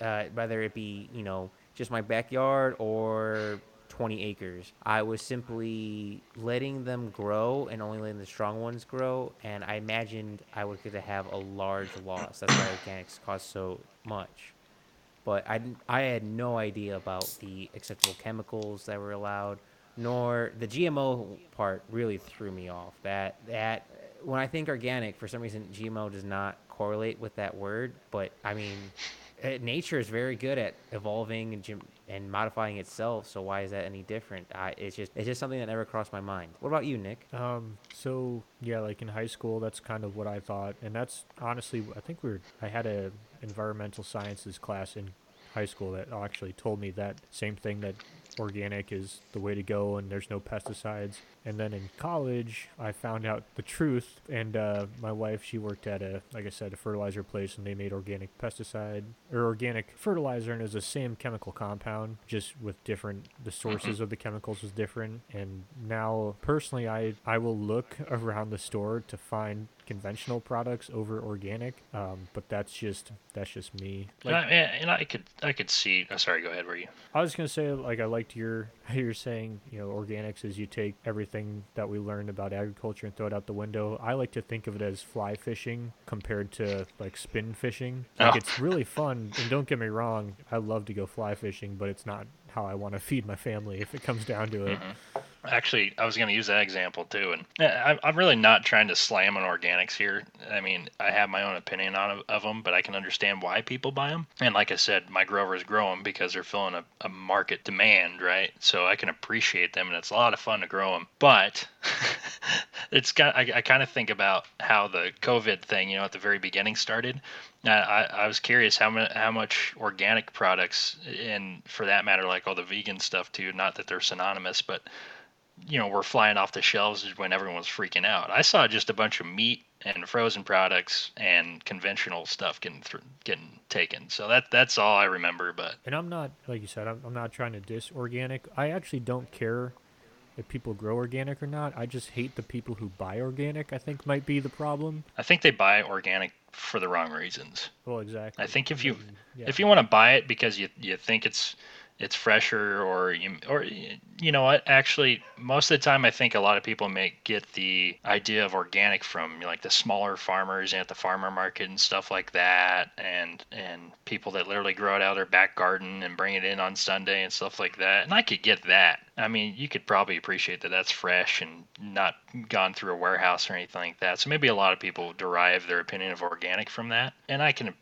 A: uh, whether it be you know just my backyard or 20 acres. I was simply letting them grow and only letting the strong ones grow. And I imagined I was going to have a large loss. That's why organics cost so much. But I, I had no idea about the acceptable chemicals that were allowed, nor the GMO part really threw me off. That that when I think organic, for some reason GMO does not correlate with that word. But I mean, eh, nature is very good at evolving and and modifying itself. So why is that any different? I, it's just it's just something that never crossed my mind. What about you, Nick?
B: Um, so yeah, like in high school, that's kind of what I thought, and that's honestly, I think we are I had a environmental sciences class in high school that actually told me that same thing that organic is the way to go and there's no pesticides. And then in college, I found out the truth. And uh, my wife, she worked at a, like I said, a fertilizer place, and they made organic pesticide or organic fertilizer, and it was the same chemical compound, just with different. The sources of the chemicals was different. And now, personally, I I will look around the store to find conventional products over organic. Um, but that's just that's just me.
C: Like, and, I, and I could I could see. Oh, sorry, go ahead. Were you?
B: I was gonna say like I liked your you're saying you know organics is you take everything that we learned about agriculture and throw it out the window. I like to think of it as fly fishing compared to like spin fishing. Like oh. it's really fun. And don't get me wrong, I love to go fly fishing, but it's not how I want to <laughs> feed my family if it comes down to it. Mm-hmm.
C: Actually, I was going to use that example too, and I'm really not trying to slam on organics here. I mean, I have my own opinion on of them, but I can understand why people buy them. And like I said, my growers grow them because they're filling a, a market demand, right? So I can appreciate them, and it's a lot of fun to grow them. But <laughs> it's got I, I kind of think about how the COVID thing, you know, at the very beginning started. I, I was curious how much how much organic products, and for that matter, like all the vegan stuff too. Not that they're synonymous, but you know, were flying off the shelves when everyone was freaking out. I saw just a bunch of meat and frozen products and conventional stuff getting th- getting taken. So that that's all I remember. But
B: and I'm not like you said, I'm, I'm not trying to diss organic. I actually don't care if people grow organic or not. I just hate the people who buy organic. I think might be the problem.
C: I think they buy organic for the wrong reasons.
B: Well, exactly.
C: I think if you yeah. if you want to buy it because you you think it's it's fresher or you or you know what? Actually most of the time i think a lot of people may get the idea of organic from like the smaller farmers at the farmer market and stuff like that. And and people that literally grow it out of their back garden and bring it in on sunday and stuff like that. And i could get that. I mean you could probably appreciate that that's fresh and not gone through a warehouse or anything like that. So maybe a lot of people derive their opinion of organic from that. And i can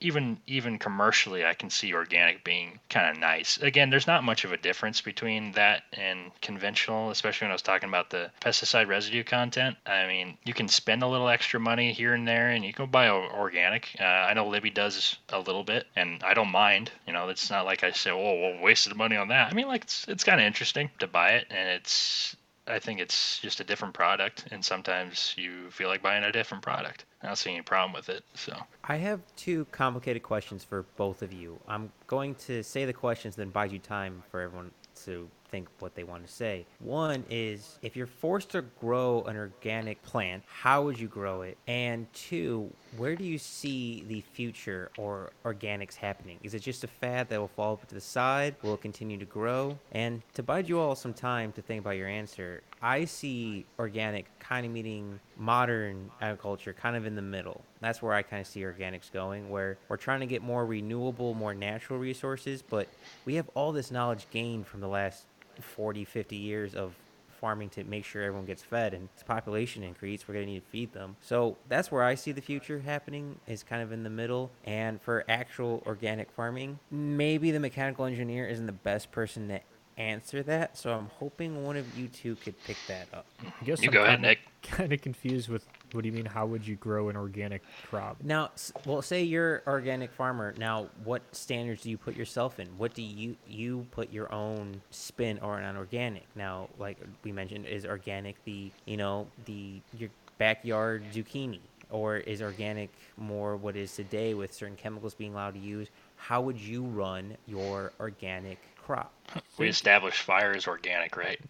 C: even even commercially, I can see organic being kind of nice. Again, there's not much of a difference between that and conventional, especially when I was talking about the pesticide residue content. I mean, you can spend a little extra money here and there, and you can buy organic. Uh, I know Libby does a little bit, and I don't mind. You know, it's not like I say, "Oh, well, wasted money on that." I mean, like it's it's kind of interesting to buy it, and it's I think it's just a different product, and sometimes you feel like buying a different product. I don't see any problem with it. So
A: I have two complicated questions for both of you. I'm going to say the questions, then buy you time for everyone to think what they want to say. One is if you're forced to grow an organic plant, how would you grow it? And two, where do you see the future or organics happening? Is it just a fad that will fall to the side? Will it continue to grow? And to bide you all some time to think about your answer, I see organic kind of meeting modern agriculture kind of in the middle. That's where I kind of see organics going, where we're trying to get more renewable, more natural resources, but we have all this knowledge gained from the last 40, 50 years of farming to make sure everyone gets fed and as population increase we're going to need to feed them so that's where i see the future happening is kind of in the middle and for actual organic farming maybe the mechanical engineer isn't the best person to answer that, so I'm hoping one of you two could pick that up.
B: I guess
C: you
B: I'm
C: go
B: kinda,
C: ahead, Nick. <laughs>
B: Kind of confused with what do you mean? How would you grow an organic crop?
A: Now, well, say you're organic farmer. Now, what standards do you put yourself in? What do you you put your own spin on an organic? Now, like we mentioned, is organic the you know the your backyard zucchini, or is organic more what is today with certain chemicals being allowed to use? How would you run your organic crop.
C: We
B: think-
C: established fire is organic, right?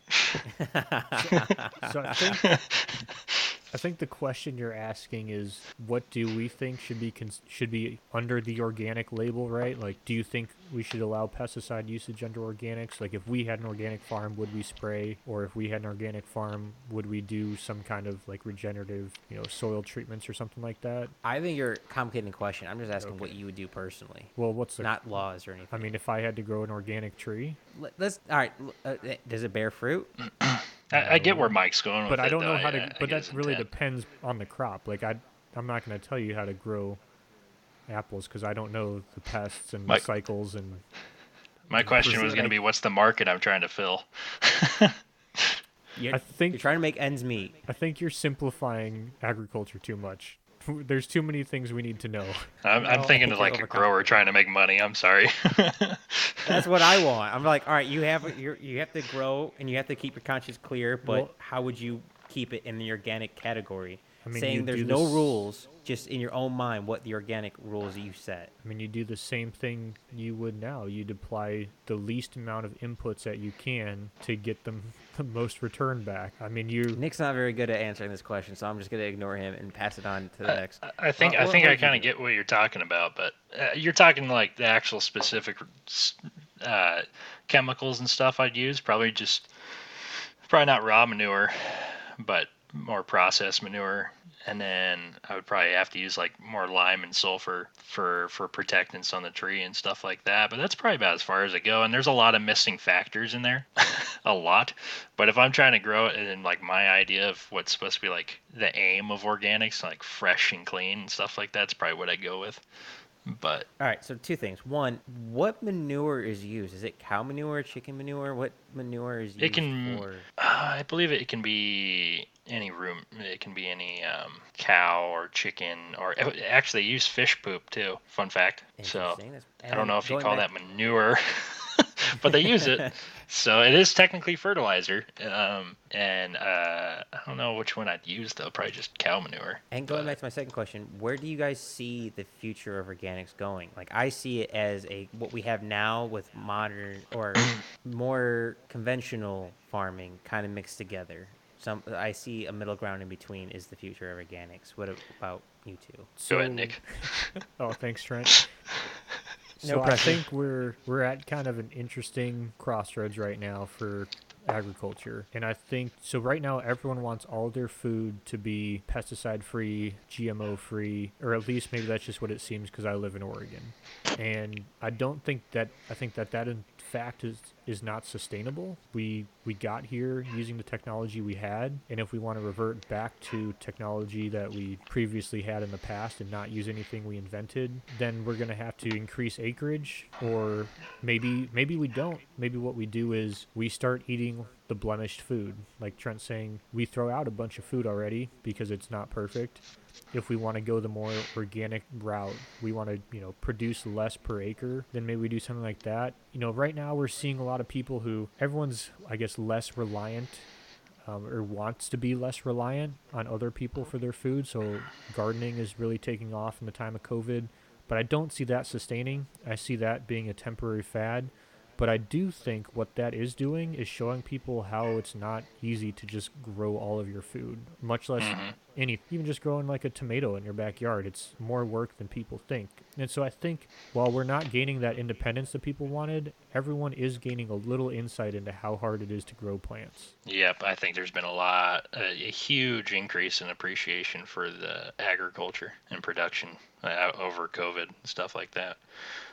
C: <laughs>
B: So I think I think the question you're asking is what do we think should be cons- should be under the organic label, right? Like, do you think we should allow pesticide usage under organics? Like, if we had an organic farm, would we spray? Or if we had an organic farm, would we do some kind of like regenerative, you know, soil treatments or something like that?
A: I think you're complicating the question. I'm just asking what you would do personally,
B: Well, what's the?
A: not laws or anything.
B: I mean, if I had to grow an organic tree,
A: Let- Let's all right. Uh, does it bear fruit? <clears throat>
C: I, I get where Mike's going with
B: but I don't know
C: though.
B: how
C: I-
B: to.
C: I
B: but
C: get
B: that really
C: intent.
B: depends on the crop. Like I, I'm not going to tell you how to grow apples because I don't know the pests and
C: Mike-
B: the cycles and.
C: My question was going to be, what's the market I'm trying to fill?
A: You're,
B: I think
A: you're trying to make ends meet.
B: I think you're simplifying agriculture too much. <laughs> There's too many things we need to know.
C: I'm, I'm
A: I
C: thinking of like a grower trying to make money. I'm sorry. <laughs>
A: That's what I want. I'm like, all right, you have you you have to grow and you have to keep your conscience clear, but
B: Well-
A: how would you keep it in the organic category?
B: I mean,
A: Saying there's no
B: this-
A: rules, just in your own mind, what the organic rules you set.
B: I mean, you do the same thing you would now. You'd apply the least amount of inputs that you can to get them <laughs> the most return back. I mean, you.
A: Nick's not very good at answering this question, so I'm just gonna ignore him and pass it on to the next.
C: I- I think
A: Well,
C: I think I kind of get what you're talking about, but uh, you're talking like the actual specific uh, chemicals and stuff I'd use. Probably just probably not raw manure, but more processed manure. And then I would probably have to use like more lime and sulfur for for protectants on the tree and stuff like that. But that's probably about as far as I go. And there's a lot of missing factors in there, <laughs> a lot. But if I'm trying to grow it in like my idea of what's supposed to be like the aim of organics, like fresh and clean and stuff like that's probably what I go with. But
A: All right, so two things. One, what manure is used? Is it cow manure, chicken manure? What manure is used
C: It can-
A: for?
C: uh, I believe it can be any room. It can be any um, cow or chicken or actually they use fish poop too. Fun fact. So I don't know if you call
A: back-
C: that manure, <laughs> but they use it. <laughs> So it is technically fertilizer. Um, and uh, I don't know which one I'd use though. Probably just cow manure.
A: And going
C: but-
A: back to my second question, where do you guys see the future of organics going? Like I see it as a what we have now with modern or <coughs> more conventional farming kind of mixed together. Some I see a middle ground in between is the future of organics. What about you two?
C: Go ahead, Nick. <laughs>
B: Oh, thanks, Trent. <laughs>
A: No
B: so I think we're we're at kind of an interesting crossroads right now for agriculture. And I think so right now everyone wants all their food to be pesticide free, GMO free, or at least maybe that's just what it seems because I live in Oregon. And I don't think that I think that that in fact is is not sustainable. We we got here using the technology we had, and if we want to revert back to technology that we previously had in the past and not use anything we invented, then we're going to have to increase acreage or maybe maybe we don't. Maybe what we do is we start eating the blemished food. Like Trent saying, we throw out a bunch of food already because it's not perfect. If we want to go the more organic route, we want to, you know, produce less per acre, then maybe we do something like that. You know, right now we're seeing a lot of people who everyone's, I guess, less reliant um, or wants to be less reliant on other people for their food. So gardening is really taking off in the time of COVID. But I don't see that sustaining. I see that being a temporary fad. But I do think what that is doing is showing people how it's not easy to just grow all of your food, much less any, even just growing like a tomato in your backyard. It's more work than people think. And so I think while we're not gaining that independence that people wanted, everyone is gaining a little insight into how hard it is to grow plants.
C: Yep, I think there's been a lot, a, a huge increase in appreciation for the agriculture and production uh, over COVID stuff like that.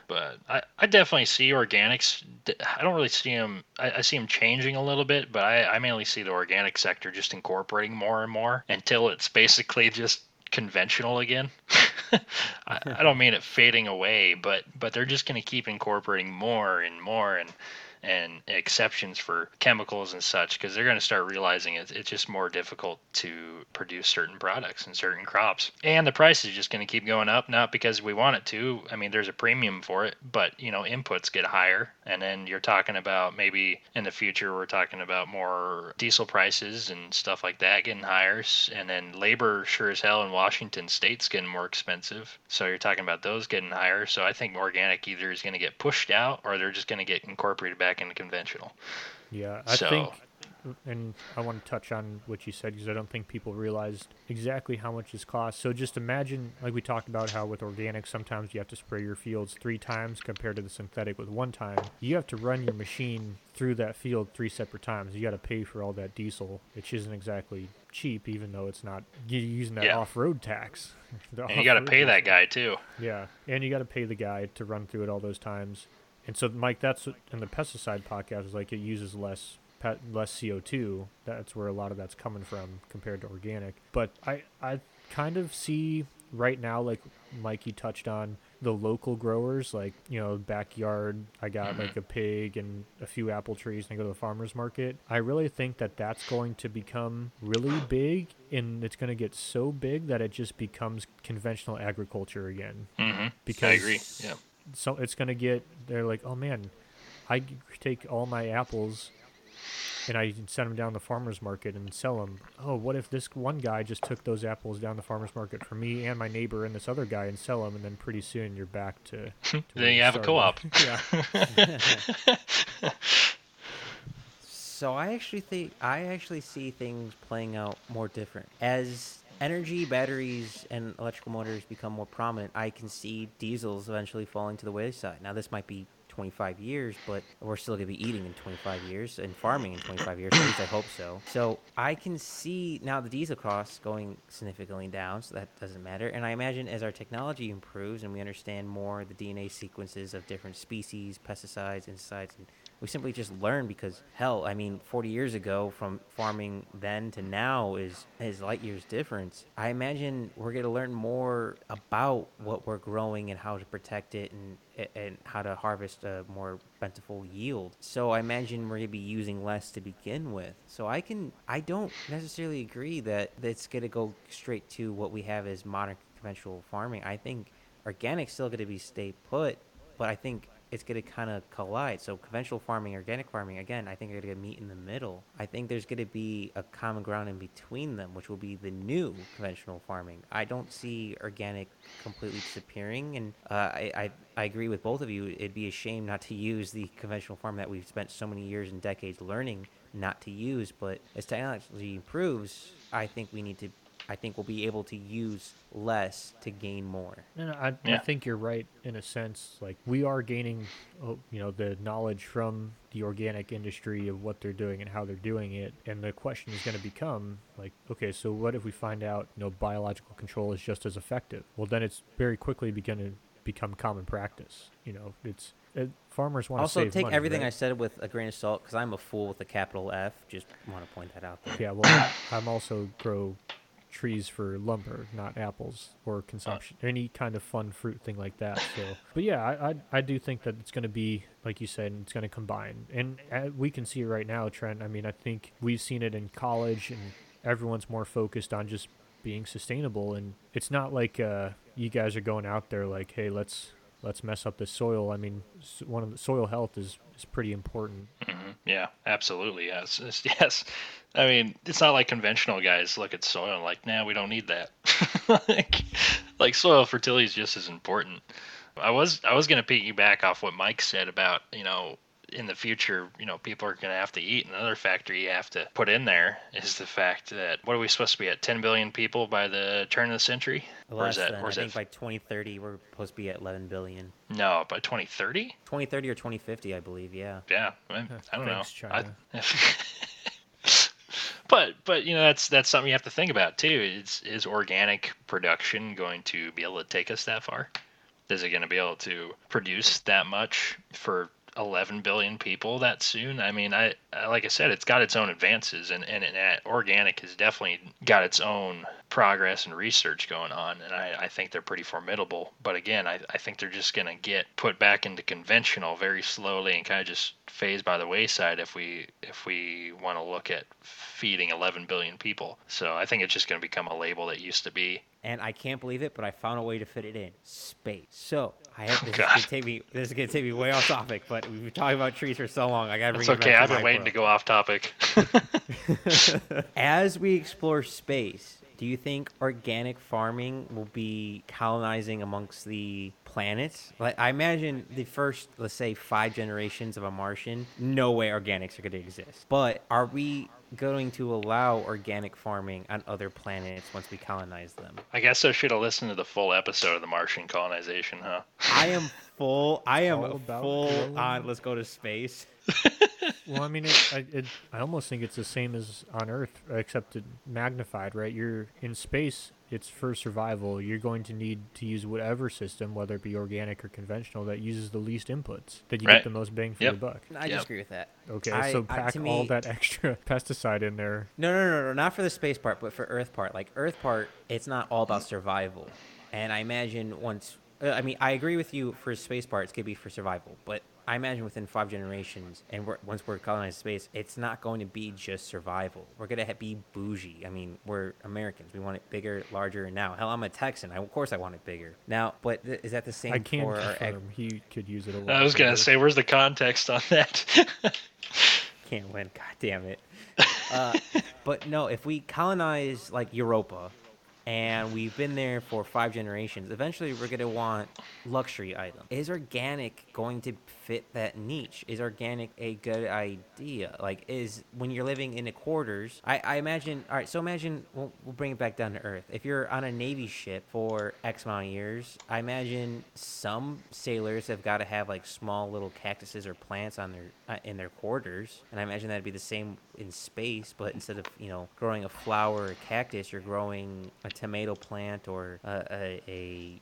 C: But I, I definitely see organics. I don't really see them. I, I see them changing a little bit, but I, I mainly see the organic sector just incorporating more and more until it's basically just conventional again. <laughs> I, I don't mean it fading away, but but they're just going to keep incorporating more and more and and exceptions for chemicals and such because they're going to start realizing it's, just more difficult to produce certain products and certain crops. And the price is just going to keep going up not because we want it to i mean there's a premium for it but you know inputs get higher. And then you're talking about maybe in the future we're talking about more diesel prices and stuff like that getting higher. And then labor sure as hell in washington state's getting more expensive. So you're talking about those getting higher. So i think organic either is going to get pushed out or they're just going to get incorporated back back into conventional.
B: Yeah, I
C: So-
B: think, and I want to touch on what you said because I don't think people realized exactly how much this costs. So just imagine, like we talked about, how with organic sometimes you have to spray your fields three times compared to the synthetic with one time. You have to run your machine through that field three separate times. You got to pay for all that diesel, which isn't exactly cheap, even though it's not you're using that
C: Yeah.
B: off-road tax. <laughs>
C: And you got to pay that guy too.
B: Yeah, and you got to pay the guy to run through it all those times. And so, Mike, that's what, in the pesticide podcast is like it uses less less CO two. That's where a lot of that's coming from compared to organic. But I I kind of see right now, like Mike, you touched on the local growers, like you know, backyard. I got like a pig and a few apple trees, and I go to the farmers market. I really think that that's going to become really big, and it's going to get so big that it just becomes conventional agriculture again
C: hmm
B: because
C: I agree. Yeah.
B: So it's gonna get they're like oh man i take all my apples and i send them down the farmers market and sell them oh what if this one guy just took those apples down the farmers market for me and my neighbor and this other guy and sell them and then pretty soon you're back to, <laughs> to
C: Then you have a co-op. <laughs>
B: yeah. <laughs>
A: So I actually think I actually see things playing out more different. As energy, batteries, and electrical motors become more prominent. I can see diesels eventually falling to the wayside. Now this might be 25 years, but we're still gonna be eating in 25 years and farming in 25 years. At least I hope so. So I can see now the diesel costs going significantly down, so that doesn't matter. And I imagine as our technology improves and we understand more the DNA sequences of different species, pesticides, insecticides, and we simply just learn because hell, I mean, 40 years ago from farming then to now is is light years difference. I imagine we're going to learn more about what we're growing and how to protect it and and how to harvest a more plentiful yield. So I imagine we're going to be using less to begin with. So I can I don't necessarily agree that it's going to go straight to what we have as modern conventional farming. I think organic's still going to be stay put, but I think it's going to kind of collide. So conventional farming, organic farming, again, I think are going to meet in the middle. I think there's going to be a common ground in between them, which will be the new conventional farming. I don't see organic completely disappearing, and uh, I, I I agree with both of you. It'd be a shame not to use the conventional farm that we've spent so many years and decades learning not to use. But as technology improves, I think we need to. I think we'll be able to use less to gain more.
B: No, no, I, I think you're right in a sense. Like we are gaining, oh, you know, the knowledge from the organic industry of what they're doing and how they're doing it. And the question is going to become like, okay, so what if we find out, you know, biological control is just as effective? Well, then it's very quickly going to become common practice. You know, it's uh, farmers want to
A: Also,
B: save
A: take
B: money,
A: everything
B: right?
A: I said with a grain of salt because I'm a fool with a capital F. Just want to point that out there.
B: Yeah, well, <coughs> I'm also grow trees for lumber, not apples or consumption, any kind of fun fruit thing like that. So, but yeah, I I, I do think that it's going to be like you said, it's going to combine, and uh, we can see it right now, Trent. I mean, I think we've seen it in college, and everyone's more focused on just being sustainable, and it's not like uh, you guys are going out there like, hey, let's let's mess up the soil. I mean, one of the soil health is is pretty important.
C: Yeah, absolutely. Yes, <laughs> yes. I mean, it's not like conventional guys look at soil and like, nah, we don't need that. <laughs> like, like soil fertility is just as important. I was I was gonna piggyback off what Mike said about you know in the future you know people are gonna have to eat. Another factor you have to put in there is the fact that what are we supposed to be at 10 billion people by the turn of the century? Or
A: Less
C: is that
A: than,
C: or
A: I think by 2030 we're supposed to be at 11 billion.
C: no by 2030?
A: 2030 or 2050, I believe. Yeah.
C: Yeah, I, I don't
B: Thanks,
C: know. I- <laughs> but but you know that's that's something you have to think about too. Is is organic production going to be able to take us that far? Is it going to be able to produce that much for 11 billion people that soon? I mean, I, like I said, it's got its own advances, and and, and organic has definitely got its own progress and research going on, and I, I think they're pretty formidable. But again, I, I think they're just going to get put back into conventional very slowly and kind of just phase by the wayside if we if we want to look at feeding 11 billion people. So I think it's just going to become a label that used to be.
A: And I can't believe it, but I found a way to fit it in space. So I have
C: Oh,
A: this is gonna take me. This is gonna take me way off topic, but we've been talking about trees for so long. I gotta
C: It's
A: it back
C: okay.
A: to
C: I've been waiting to go off topic. <laughs> <laughs>
A: As we explore space, do you think organic farming will be colonizing amongst the planets? Like, I imagine the first, let's say, five generations of a Martian, no way organics are going to exist. But are we going to allow organic farming on other planets once we colonize them?
C: I guess I should have listened to the full episode of the Martian colonization, huh?
A: I am full. I am full on. Let's go to space. <laughs>
B: Well, I mean, it, I, it, I almost think it's the same as on Earth, except it magnified, right? You're in space, it's for survival. You're going to need to use whatever system, whether it be organic or conventional, that uses the least inputs, that you
C: Right.
B: get the most bang for
C: Yep.
B: your buck.
A: I
C: Yep.
A: disagree with that.
B: Okay,
A: I-
B: so
A: I-
B: pack all that <laughs> extra pesticide in there.
A: No, no, no, no, not for the space part, but for Earth part. Like Earth part, it's not all about survival. And I imagine once, uh, I mean, I agree with you for space part, it's gonna be for survival. But I imagine within five generations, and we're, once we're colonized space, it's not going to be just survival. We're gonna ha- be bougie. I mean, we're Americans. We want it bigger, larger. Now, hell, I'm a Texan. I, of course, I want it bigger. Now, but th- is that the same
B: I can't
A: for our ag-
B: He could use it a lot.
C: I was gonna
B: bigger.
C: say, where's the context on that? <laughs>
A: can't win. God damn it. Uh, but no, if we colonize like Europa, and we've been there for five generations, eventually we're gonna want luxury items. Is organic going to fit that niche? Is organic a good idea? Like, is when you're living in the quarters? I, I imagine. All right, so imagine we'll, we'll bring it back down to earth. If you're on a navy ship for X amount of years, I imagine some sailors have got to have like small little cactuses or plants on their uh, in their quarters, and I imagine that'd be the same in space. But instead of you know growing a flower or cactus, you're growing a tomato plant or a, a, a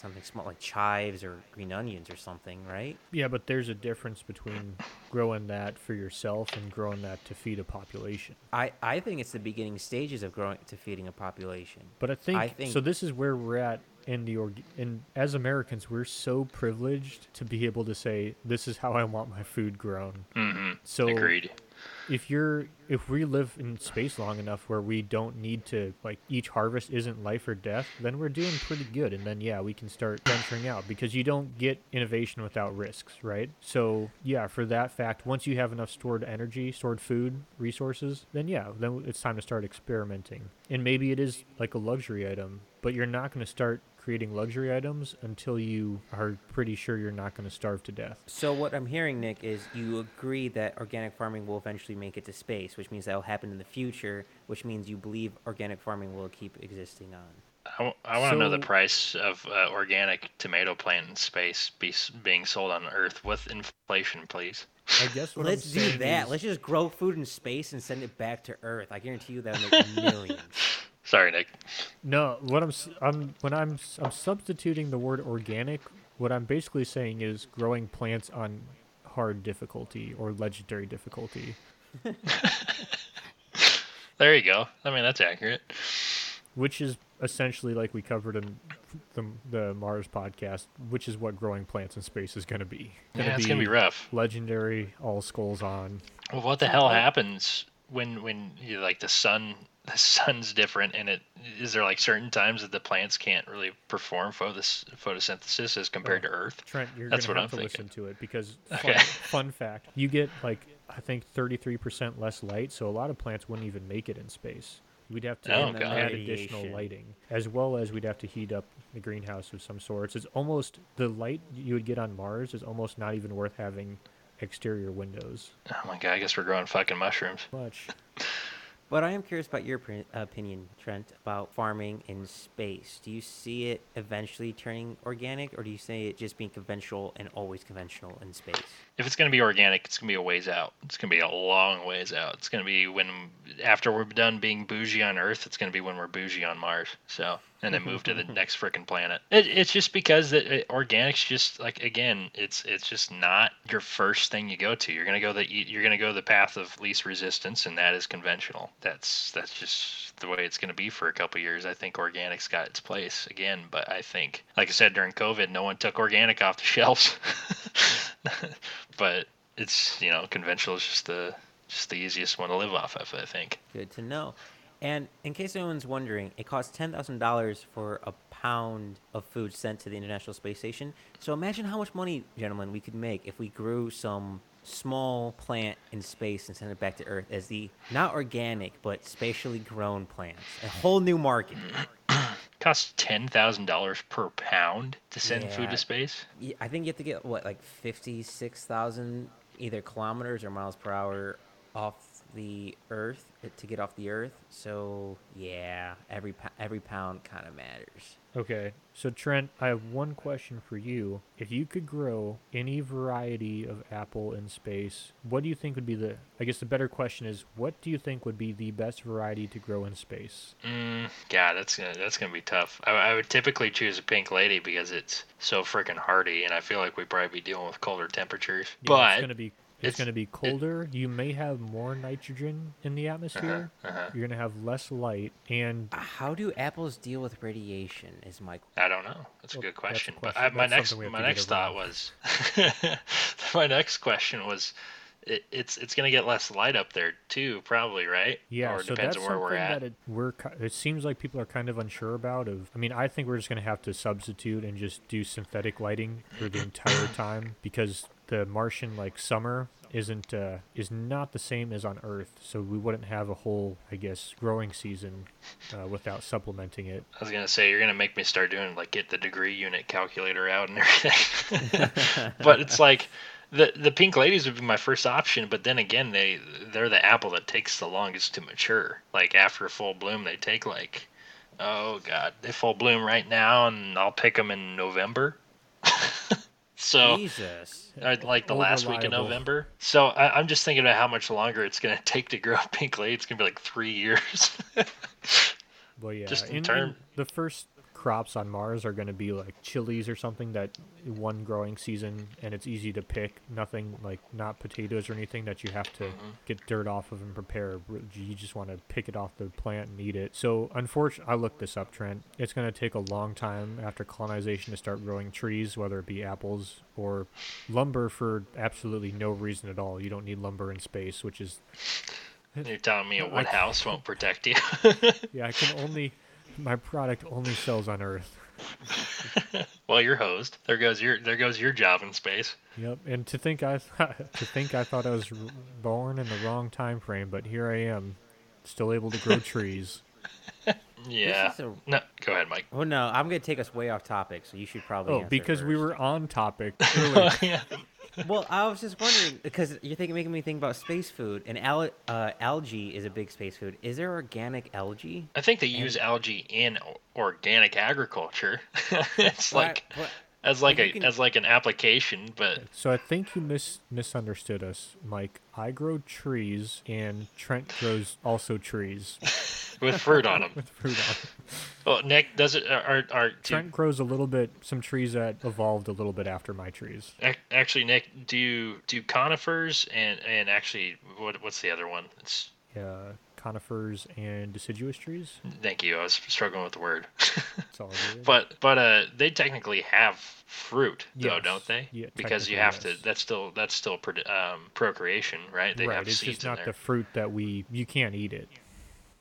A: something small like chives or green onions or something, right?
B: Yeah, but there's a difference between growing that for yourself and growing that to feed a population.
A: I, I think it's the beginning stages of growing to feeding a population.
B: But I think,
A: I think-
B: so. This is where we're at in the org. And as Americans, we're so privileged to be able to say, "This is how I want my food grown."
C: hmm
B: So
C: Agreed.
B: If you're if we live in space long enough where we don't need to like each harvest isn't life or death then we're doing pretty good. And then yeah we can start venturing out because you don't get innovation without risks right? So yeah for that fact once you have enough stored energy stored food resources then yeah then it's time to start experimenting. And maybe it is like a luxury item but you're not going to start creating luxury items until you are pretty sure you're not going to starve to death
A: So what I'm hearing, Nick, is you agree that organic farming will eventually make it to space, which means that will happen in the future, which means you believe organic farming will keep existing on.
C: I, want to know the price of uh, organic tomato plant in space be, being sold on Earth with inflation, please.
B: i guess what I'm
A: Let's do
B: saying
A: that.
B: is-
A: Let's just grow food in space and send it back to Earth. I guarantee you that'll make millions. <laughs>
C: Sorry, Nick.
B: No, what I'm, s- I'm when I'm s- I'm substituting the word organic. What I'm basically saying is growing plants on hard difficulty or legendary difficulty, <laughs>
C: There you go. I mean, that's accurate.
B: which is essentially like we covered in the, the Mars podcast, which is what growing plants in space is going to be.
C: yeah, it's gonna be rough.
B: Legendary, all skulls on.
C: Well, what the hell happens when when you like the sun? The sun's different, and it is there like certain times that the plants can't really perform photos- photosynthesis as compared to Earth.
B: Trent, you're
C: That's
B: gonna
C: what
B: have
C: I'm
B: to
C: thinking.
B: listen to it because <laughs> fun,
C: Okay.
B: fun fact, you get like I think 33% less light, so a lot of plants wouldn't even make it in space. We'd have to
C: Oh,
B: add,
C: God.
B: additional lighting, as well as we'd have to heat up the greenhouse of some sorts. It's almost the light you would get on Mars is almost not even worth having exterior windows.
C: Oh my god, I guess we're growing fucking mushrooms.
B: Much. <laughs>
A: But I am curious about your opinion, Trent, about farming in space. Do you see it eventually turning organic, or do you see it just being conventional and always conventional in space?
C: If it's gonna be organic, it's gonna be a ways out. It's gonna be a long ways out. It's gonna be when after we're done being bougie on Earth, it's gonna be when we're bougie on Mars. So and then move to the <laughs> next frickin' planet. It, it's just because that it, organics just like again, it's it's just not your first thing you go to. You're gonna go the you're gonna go the path of least resistance, and that is conventional. That's that's just the way it's gonna be for a couple years. I think organics got its place again, but I think like I said during COVID, no one took organic off the <laughs> shelves. <laughs> but it's you know conventional is just the just the easiest one to live off of. I think.
A: Good to know. And in case anyone's wondering, it costs ten thousand dollars for a pound of food sent to the International Space Station. So imagine how much money, gentlemen, we could make if we grew some small plant in space and sent it back to Earth as the not organic but spatially grown plants. A whole new market. <clears throat>
C: Costs ten thousand dollars per pound to send food to space.
A: I think you have to get what like fifty six thousand either kilometers or miles per hour off the Earth uh, to get off the Earth. So yeah, every every pound kind of matters.
B: Okay, so Trent, I have one question for you. If you could grow any variety of apple in space, what do you think would be the? I guess the better question is, what do you think would be the best variety to grow in space?
C: Mm, God, that's gonna that's gonna be tough. I, I would typically choose a pink lady because it's so freaking hardy, and I feel like we'd probably be dealing with colder temperatures.
B: Yeah,
C: but
B: it's gonna be it's,
C: it's-
B: gonna be colder. you may have more nitrogen in the atmosphere.
C: uh-huh.
B: You're gonna have less light, and
A: Uh, How do apples deal with radiation? Is my
C: I don't know. That's a good
B: that's a
C: question. But. I, my next
B: something we have
C: my next thought was <laughs> my next question was it, it's it's gonna get less light up there too, probably, right?
B: Yeah,
C: Or it
B: so
C: depends
B: that's
C: on where we're at.
B: that it, we're it seems like people are kind of unsure about. Of I mean, I think we're just gonna have to substitute and just do synthetic lighting for the <clears throat> entire time because the Martian like summer isn't uh, is not the same as on Earth, so we wouldn't have a whole I guess growing season uh, without supplementing it.
C: I was gonna say you're gonna make me start doing like get the degree unit calculator out and <laughs> everything. <laughs> but it's like the the pink ladies would be my first option, but then again they they're the apple that takes the longest to mature. Like after full bloom, they take like oh god, they full bloom right now, and I'll pick them in November. <laughs> so.
A: Jesus.
C: uh, like the last week in
B: Unreliable.
C: November. So I, I'm just thinking about how much longer it's going to take to grow pink lady. It's going to be like three years. <laughs>
B: Well, yeah,
C: Just in
B: in,
C: term-
B: the first crops on Mars are going to be like chilies or something that one growing season and it's easy to pick. Nothing like not potatoes or anything that you have to
C: Mm-hmm.
B: get dirt off of and prepare. You just want to pick it off the plant and eat it. So unfortunately, I looked this up, Trent. It's going to take a long time after colonization to start growing trees, whether it be apples or lumber for absolutely no reason at all. You don't need lumber in space, which is
C: You're telling me a wood house won't protect you? <laughs>
B: yeah. I can only my product only sells on Earth. <laughs>
C: well, you're hosed. There goes your there goes your job in space.
B: Yep, and to think I <laughs> to think I thought I was born in the wrong time frame, but here I am, still able to grow <laughs> trees.
C: Yeah.
A: a-
C: No, go ahead, Mike.
A: Oh no, I'm gonna take us way off topic, so you should probably.
B: Oh,
A: answer
B: because we were on topic earlier.
C: yeah.
A: Well, I was just wondering because you're thinking, making me think about space food, and al- uh, algae is a big space food. Is there organic algae?
C: I think they use algae in organic agriculture. <laughs> it's like as like a
A: can-
C: as like an application, but
B: so I think you mis- misunderstood us, Mike. I grow trees, and Trent grows also trees <laughs>
C: with fruit on them. <laughs>
B: with fruit on. 'em.
C: Well, Nick does it. Are are do,
B: Trent grows a little bit, some trees that evolved a little bit after my trees.
C: actually Nick do you do conifers and and actually what what's the other one? It's
B: Uh, conifers and deciduous trees.
C: thank you. I was struggling with the word.
B: That's all it is. <laughs>
C: but but uh they technically have fruit though,
B: Yes.
C: don't they?
B: Yeah,
C: because you have
B: yes.
C: to. That's still that's still um, procreation, right? They
B: right,
C: have
B: it's just not
C: there.
B: the fruit that we. You can't eat it.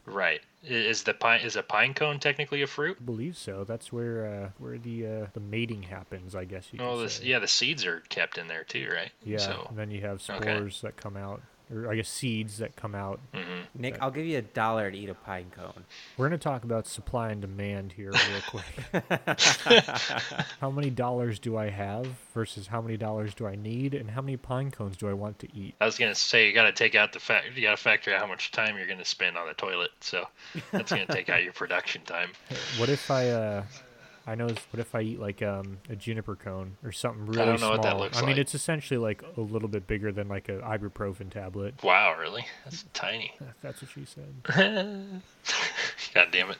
C: Right. Is the pine is a pine cone technically a fruit?
B: I believe so. That's where uh, where the uh, the mating happens, I guess you
C: Oh,
B: could
C: this
B: say.
C: yeah, the seeds are kept in there too, right?
B: Yeah,
C: So,
B: and then you have
C: okay.
B: spores that come out, or I guess seeds that come out.
C: mhm.
A: Nick,
B: Okay.
A: I'll give you a dollar to eat a pine cone.
B: We're gonna talk about supply and demand here real quick. <laughs> how many dollars do I have versus how many dollars do I need, and how many pine cones do I want to eat?
C: I was gonna say you got to take out the fact you got to factor out how much time you're gonna spend on the toilet. So that's gonna take out your production time. <laughs>
B: What if I uh I know what if I eat like um a juniper cone or something really I
C: don't know
B: small?
C: what that looks
B: I mean
C: like.
B: it's essentially like a little bit bigger than like a ibuprofen tablet.
C: Wow, really? That's tiny. <laughs>
B: That's what she said. <laughs>
C: God damn it.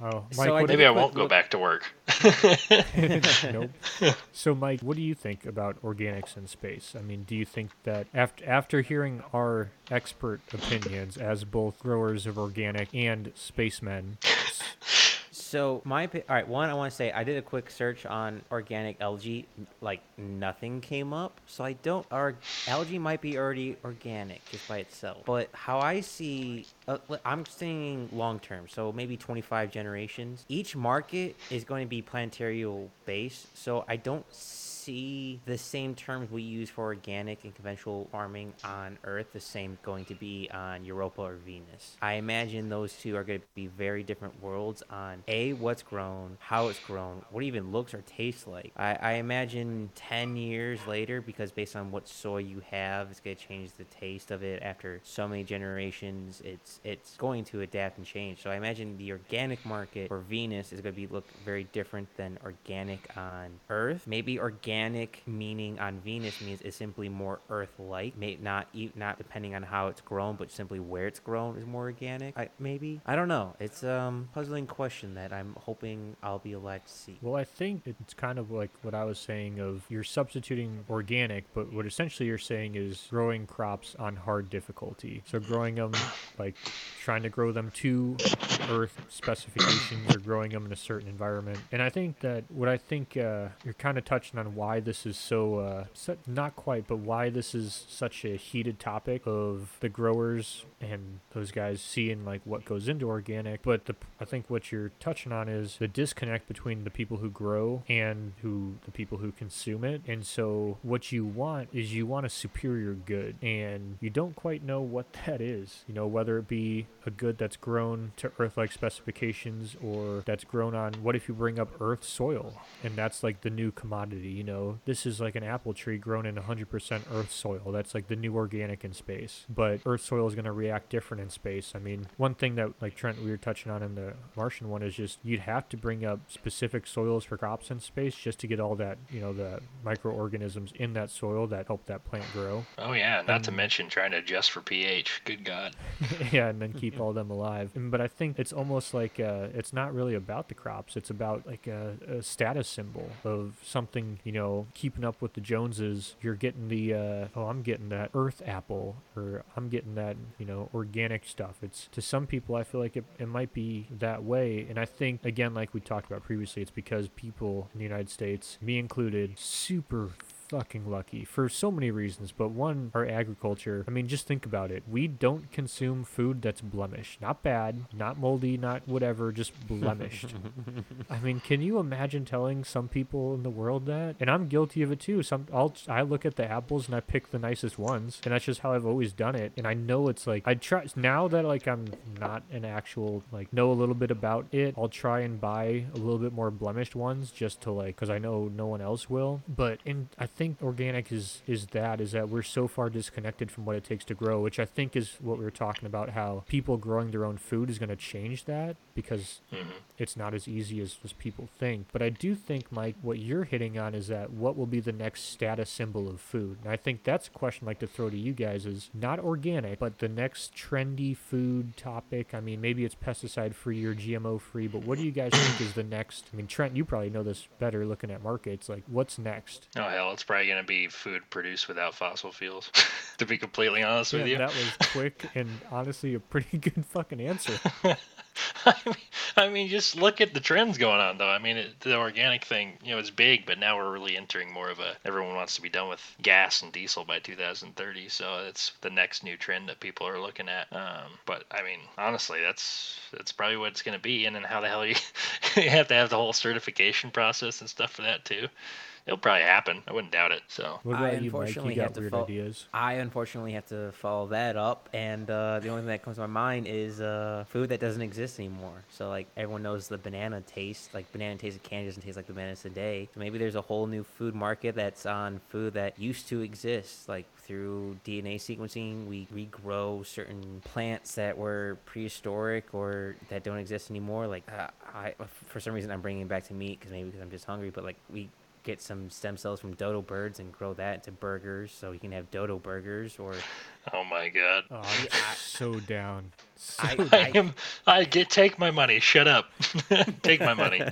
B: Oh,
A: So
B: Mike,
A: I
C: Maybe
A: a
C: I
A: quick
C: won't go
A: look-
C: back to work. <laughs>
B: nope. So, Mike, what do you think about organics in space? I mean, do you think that after after hearing our expert opinions as both growers of organic and spacemen,
A: So my all right, one I want to say I did a quick search on organic algae, like nothing came up. So I don't. Our algae might be already organic just by itself. But how I see, uh, I'm saying long term. So maybe 25 generations. Each market is going to be planetarial based. So I don't see see the same terms we use for organic and conventional farming on Earth the same going to be on Europa or Venus. I imagine those two are going to be very different worlds on A, what's grown, how it's grown, what even looks or tastes like. I, I imagine 10 years later, because based on what soil you have, it's going to change the taste of it after so many generations. It's, it's going to adapt and change. So I imagine the organic market for Venus is going to be look very different than organic on Earth. Maybe organic meaning on Venus means it's simply more Earth-like, may not eat, not depending on how it's grown, but simply where it's grown is more organic. I, maybe I don't know. It's um puzzling question that I'm hoping I'll be allowed to see.
B: Well, I think it's kind of like what I was saying of you're substituting organic, but what essentially you're saying is growing crops on hard difficulty. So growing them like trying to grow them to earth specifications or growing them in a certain environment. And I think that what I think uh, you're kind of touching on why this is so, uh, not quite, but why this is such a heated topic of the growers and those guys seeing like what goes into organic. But the, I think what you're touching on is the disconnect between the people who grow and who the people who consume it. And so what you want is you want a superior good, and you don't quite know what <laughs> that is. You know, whether it be a good that's grown to Earth-like specifications or that's grown on. What if you bring up Earth soil and that's like the new commodity? You know, this is like an apple tree grown in 100% Earth soil. That's like the new organic in space. But Earth soil is going to react different in space. I mean, one thing that like Trent we were touching on in the Martian one is just you'd have to bring up specific soils for crops in space just to get all that you know the microorganisms in that soil that help that plant grow.
C: Oh yeah, not to
B: Um,
C: mention trying to adjust for pH. Good God. <laughs>
B: yeah, and then keep all them alive. But I think it's almost like uh, it's not really about the crops. It's about like a, a status symbol of something. You know, keeping up with the Joneses. You're getting the uh, oh, I'm getting that Earth apple, or I'm getting that you know organic stuff. It's to some people, I feel like it, it might be that way. And I think again, like we talked about previously, it's because people in the United States, me included, super fucking lucky for so many reasons, but one, our agriculture. I mean, just think about it. We don't consume food that's blemished. Not bad, not moldy, not whatever, just <laughs> blemished. I mean, can you imagine telling some people in the world that? And I'm guilty of it too. Some I'll I look at the apples and I pick the nicest ones, and that's just how I've always done it. And I know it's like I try now that like I'm not an actual like know a little bit about it. I'll try and buy a little bit more blemished ones just to like because I know no one else will. But in I think organic is is that is that we're so far disconnected from what it takes to grow, which I think is what we were talking about. How people growing their own food is going to change that because
C: hmm
B: it's not as easy as, as people think. But I do think, Mike, what you're hitting on is that what will be the next status symbol of food? And I think that's a question I'd like to throw to you guys is not organic, but the next trendy food topic. I mean, maybe it's pesticide free or GMO free, but what do you guys think is the next? I mean, Trent, you probably know this better looking at markets. Like, what's next?
C: Oh hell, it's probably gonna be food produced without fossil fuels. <laughs> to be completely honest with you.
B: that was <laughs> quick and honestly a pretty <laughs> good fucking answer.
C: I mean, I mean, just look at the trends going on, though. I mean, it, the organic thing, you know, it's big, but now we're really entering more of a. Everyone wants to be done with gas and diesel by 2030, so it's the next new trend that people are looking at. Um, but I mean, honestly, that's that's probably what it's going to be. And then how the hell you you have to have the whole certification process and stuff for that too. It'll probably happen. I wouldn't doubt it. So
B: What
A: I
B: about you, Mike?
A: unfortunately
B: You
A: have
B: got
A: to
B: weird ideas.
A: I unfortunately have to follow that up, and uh, the only thing that comes to my mind is uh, food that doesn't exist anymore. So like everyone knows the banana taste, like banana tasted candy doesn't taste like the bananas today. So maybe there's a whole new food market that's on food that used to exist, like through DNA sequencing, we regrow certain plants that were prehistoric or that don't exist anymore. Like uh, I, for some reason, I'm bringing it back to meat because maybe because I'm just hungry. But like we get some stem cells from dodo birds and grow that into burgers, so you can have dodo burgers. Or
C: Oh my god.
B: Oh, I'm so down. So
A: I- <laughs>
B: down.
C: I am. I get take my money. Shut up. <laughs> take my money.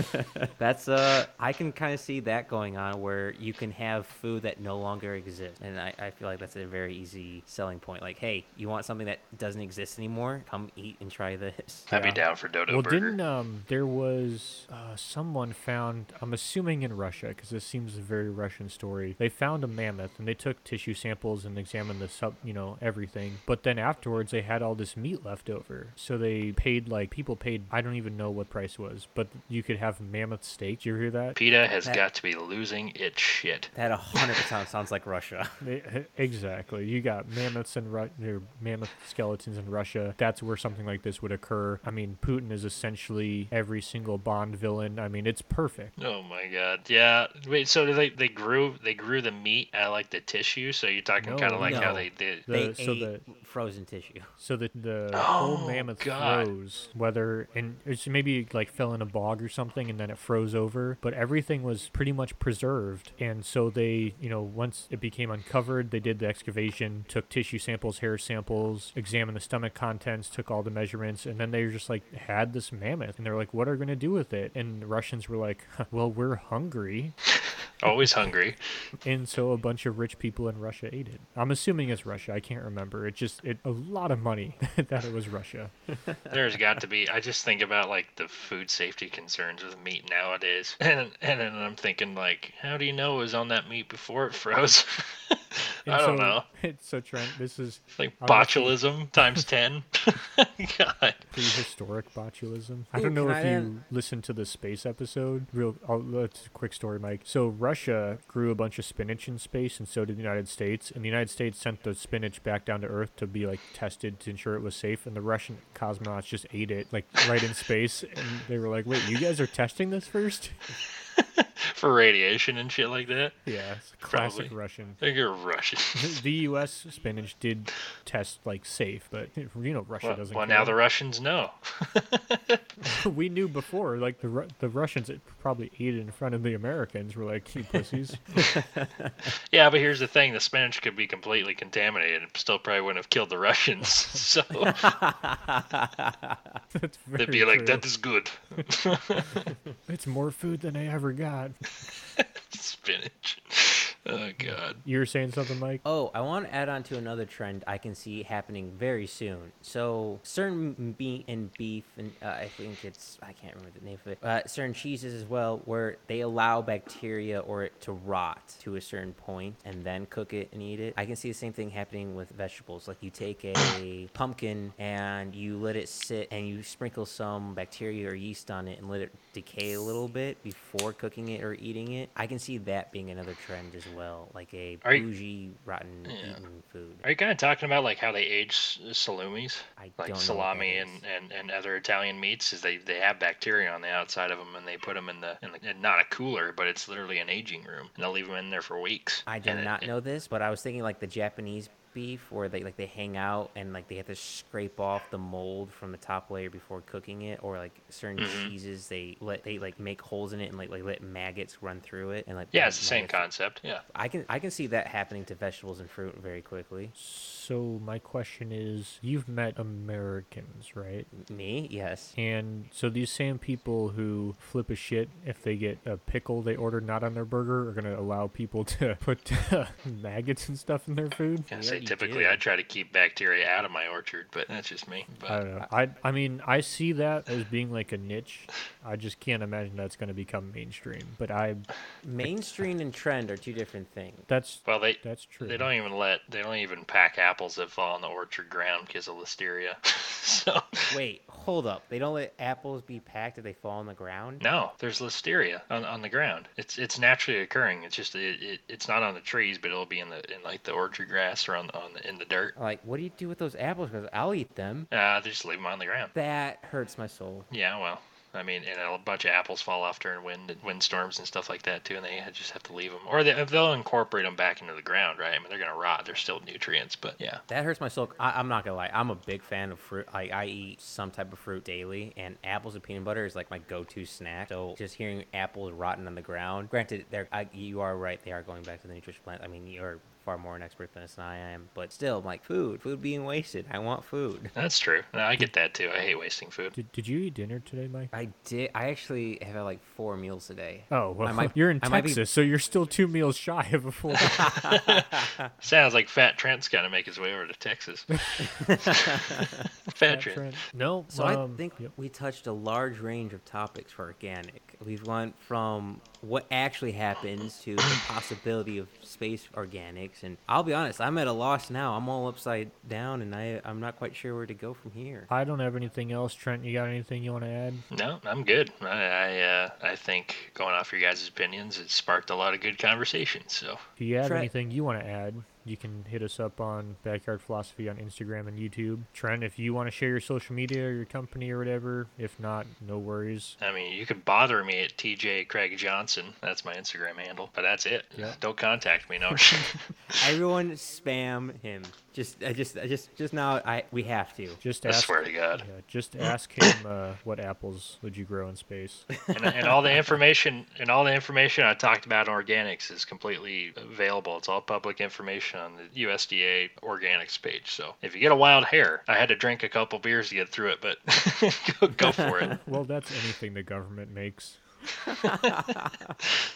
C: <laughs>
A: that's uh, I can kind of see that going on where you can have food that no longer exists, and I, I feel like that's a very easy selling point. Like, hey, you want something that doesn't exist anymore? Come eat and try this.
C: I'd be down for Dodo
B: well,
C: Burger.
B: didn't um there was uh, someone found? I'm assuming in Russia because this seems a very Russian story. They found a mammoth and they took tissue samples and examined the sub, you know, everything. But then afterwards, they had all this meat meat left over. So they paid like people paid I don't even know what price was, but you could have mammoth steak. Did you hear that?
C: PETA has
A: That-
C: got to be losing its shit.
A: That 100% sounds like Russia. <laughs>
B: They- eh, Exactly. You got mammoths and Ru- or mammoth skeletons in Russia. That's where something like this would occur. I mean, Putin is essentially every single Bond villain. I mean, it's perfect.
C: Oh my god. Yeah. Wait, so they they grew they grew the meat out of like the tissue? So you're talking kind of like how they did
B: The-
A: they
B: so
A: ate
B: the-
A: frozen tissue.
B: So the the
C: Oh,
B: whole mammoth
C: God.
B: froze, whether and it's maybe like fell in a bog or something, and then it froze over. But everything was pretty much preserved, and so they, you know, once it became uncovered, they did the excavation, took tissue samples, hair samples, examined the stomach contents, took all the measurements, and then they just like had this mammoth, and they're like, "What are we gonna do with it?" And the Russians were like, "Well, we're hungry." <laughs>
C: always hungry.
B: And so a bunch of rich people in Russia ate it. I'm assuming it's Russia. I can't remember. It just it a lot of money <laughs> that it was Russia. <laughs>
C: There's got to be. I just think about like the food safety concerns with meat nowadays, <laughs> and and then I'm thinking like, how do you know it was on that meat before it froze? I don't
B: so,
C: know.
B: It's so Trent, this is
C: Like
B: I'm
C: botulism times ten. God.
B: prehistoric botulism. I don't know if
A: I
B: you
A: add-
B: listened to the space episode. Real, oh, I'll, that's a quick story, Mike. So Russia grew a bunch of spinach in space, and so did the United States. And the United States sent the spinach back down to Earth to be like tested to ensure it was safe. And the Russian cosmonauts just ate it like right in space, and they were like, "Wait, you guys are testing this first? <laughs> <laughs>
C: For radiation and shit like that.
B: yeah, it's classic
C: Probably.
B: Russian.
C: I think you're Russian. <laughs>
B: the U.S. spinach did test like safe, but you know Russia
C: Well,
B: doesn't.
C: well
B: care.
C: now the Russians know. <laughs>
B: we knew before, like the Ru- the Russians that probably ate it in front of the Americans were like, "You pussies."
C: Yeah, but here's the thing: the spinach could be completely contaminated, and still probably wouldn't have killed the Russians. so
B: That's very
C: they'd be like, "That is good."
B: It's more food than I ever got. <laughs>
C: spinach. Oh god.
B: You were saying something, Mike?
A: Oh, I want to add on to another trend I can see happening very soon. So, certain meat and beef, and uh, I think it's, I can't remember the name of it, uh, certain cheeses as well, where they allow bacteria or it to rot to a certain point and then cook it and eat it. I can see the same thing happening with vegetables. Like, you take a <coughs> pumpkin and you let it sit and you sprinkle some bacteria or yeast on it and let it decay a little bit before cooking it or eating it. I can see that being another trend as well, like a
C: Are you-
A: bougie, rotten
C: Yeah.
A: eaten food.
C: Are you kind of talking about like how they age s- salumis,
A: I
C: like
A: don't know what
C: salami
A: that
C: and,
A: is.
C: and, and other Italian meats? Is they, they have bacteria on the outside of them, and they put them in the in, the, in not a cooler, but it's literally an aging room, and they'll leave them in there for weeks.
A: I did
C: And it-
A: not
C: it-
A: know this, but I was thinking like the Japanese beef where they like they hang out and like they have to scrape off the mold from the top layer before cooking it or like certain
C: Mhm.
A: cheeses they let they like make holes in it and like, like let maggots run through it and like
C: Yeah, it's the same
A: maggots-
C: concept. Yeah.
A: I can I can see that happening to vegetables and fruit very quickly.
B: So my question is, you've met Americans, right?
A: Me, yes.
B: And so these same people who flip a shit if they get a pickle they ordered not on their burger are gonna allow people <laughs> to put maggots and stuff in their food.
A: Yeah,
C: say typically
A: do.
C: I try to keep bacteria out of my orchard, but that's just me. But
B: I don't know. I I mean I see that as being like a niche. I just can't imagine that's gonna become mainstream. But I
A: Mainstream and trend are two different things.
B: that's
C: well, they
B: that's true.
C: they don't even let they don't even pack apples that fall on the orchard ground because of listeria. <laughs> so
A: Wait, hold up. They don't let apples be packed if they fall on the ground?
C: no, there's listeria on, on the ground. It's it's naturally occurring. It's just it, it, it's not on the trees, but it'll be in the in like the orchard grass or on on in the dirt.
A: Like, what do you do with those apples? Because I'll eat them.
C: Uh, they just leave them on the ground.
A: That hurts my soul.
C: Yeah, well, I mean, and a bunch of apples fall off during wind windstorms and stuff like that too, and they just have to leave them, or they, they'll incorporate them back into the ground, right? I mean, they're gonna rot. They're still nutrients, but yeah.
A: That hurts my soul. I, I'm not gonna lie. I'm a big fan of fruit. I, I eat some type of fruit daily, and apples and peanut butter is like my go-to snack. So just hearing apples rotten on the ground. Granted, they're I, you are right. They are going back to the nutrition plant. I mean, you're far more an expert than than I am, but still, I'm like food, food being wasted. I want food.
C: That's true. No, I get that too. I hate wasting food.
B: Did, did you eat dinner today, Mike?
A: I did. I actually have had like four meals a day.
B: Oh well,
A: might- <laughs>
B: you're in
A: I might be-
B: Texas, so you're still two meals shy of a full. <laughs>
C: Sounds like Fat Trent's gonna make his way over to Texas. <laughs> Fat Trent.
B: No,
A: So
B: um,
A: I think
B: yep.
A: we touched a large range of topics for organic. We've went from what actually happens to the possibility of space organics. And I'll be honest, I'm at a loss now. I'm all upside down, and I I'm not quite sure where to go from here.
B: I don't have anything else. Trent, you got anything you want to add?
C: No, I'm good. I I, uh, I think going off your guys' opinions, it sparked a lot of good conversations. So
B: If you have
A: Trent-
B: anything you want to add, you can hit us up on Backyard Philosophy on Instagram and YouTube. Trent, if you want to share your social media or your company or whatever, if not, no worries.
C: I mean, you can bother me at TJ Craig Johnson. That's my Instagram handle, but that's it.
B: Yeah.
C: Don't contact me. No. <laughs> <laughs>
A: Everyone spam him. Just I just I just just now I we have to.
B: Just
C: I
B: ask.
C: swear to God.
B: Yeah, just ask him uh, what apples would you grow in space. <laughs>
C: and, and all the information and all the information I talked about on organics is completely available. It's all public information on the USDA organics page. So if you get a wild hair, I had to drink a couple beers to get through it, but <laughs> go, go for it.
B: Well, that's anything the government makes. <laughs>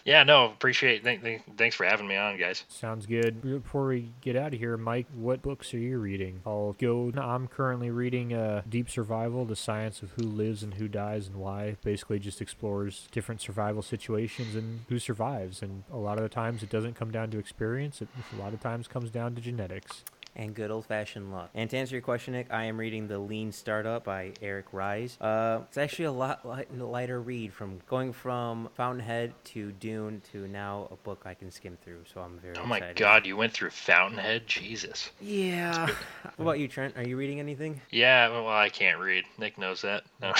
C: Yeah, no, appreciate. Th- th- thanks for having me on, guys.
B: Sounds good. Before we get out of here, Mike, what books are you reading? I'll go. I'm currently reading uh, Deep Survival: The Science of Who Lives and Who Dies and Why. Basically, just explores different survival situations and who survives. And a lot of the times, it doesn't come down to experience. It a lot of times comes down to genetics.
A: And good old fashioned luck. And to answer your question, Nick, I am reading The Lean Startup by Eric Ries. Uh, it's actually a lot light, lighter read from going from Fountainhead to Dune to now a book I can skim through. So I'm very
C: Oh my
A: excited.
C: God, you went through Fountainhead, Jesus.
A: Yeah. what about you, Trent? Are you reading anything?
C: Yeah, well, I can't read. Nick knows that. No.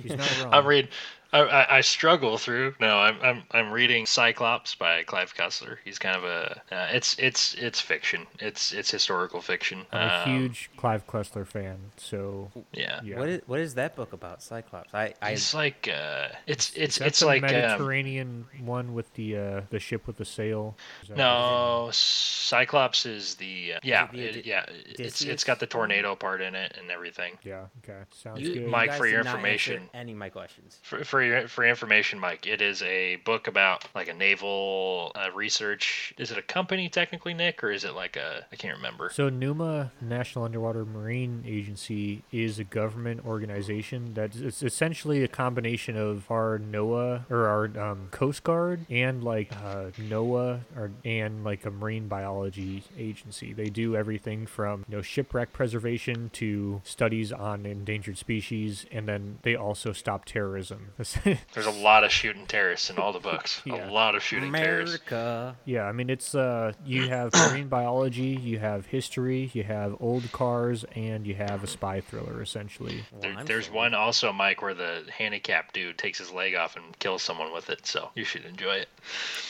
B: He's not <laughs> wrong.
C: I'm reading. I, I, I struggle through. No, I'm, I'm I'm reading Cyclops by Clive Cussler. He's kind of a. Uh, it's it's it's fiction. It's it's historical fiction.
B: I'm a
C: Um,
B: huge Clive Cussler fan, so
C: Yeah.
B: yeah.
A: What is what is that book about? Cyclops. I I
C: It's like uh, it's it's
B: Is that
C: it's
B: the
C: like um,
B: Mediterranean one with the uh, the ship with the sail.
C: No Cyclops is the uh, yeah
A: the
C: it-
A: Ode-
C: yeah it's it's
A: Odysseus
C: got the tornado part in it and everything.
B: Yeah. Okay. Sounds
A: you,
B: good.
A: you
C: Mike,
A: guys
C: for your
A: did not
C: information.
A: Any of my questions.
C: For, for for your information, Mike, it is a book about like a naval uh, research. Is it a company technically, Nick, or is it like a I can't remember.
B: So NUMA, National Underwater Marine Agency, is a government organization that it's essentially a combination of our NOAA or our um, Coast Guard and like uh, NOAA or and like a marine biology agency. They do everything from you know shipwreck preservation to studies on endangered species, and then they also stop terrorism. <laughs>
C: There's a lot of shooting terrorists in all the books.
B: Yeah.
C: A lot of shooting terrorists.
A: America.
B: Yeah, I mean it's uh you have marine biology, you have history, you have old cars, and you have a spy thriller essentially.
A: Well,
C: There, there's
A: sold.
C: one also, Mike, where the handicapped dude takes his leg off and kills someone with it. So you should enjoy it.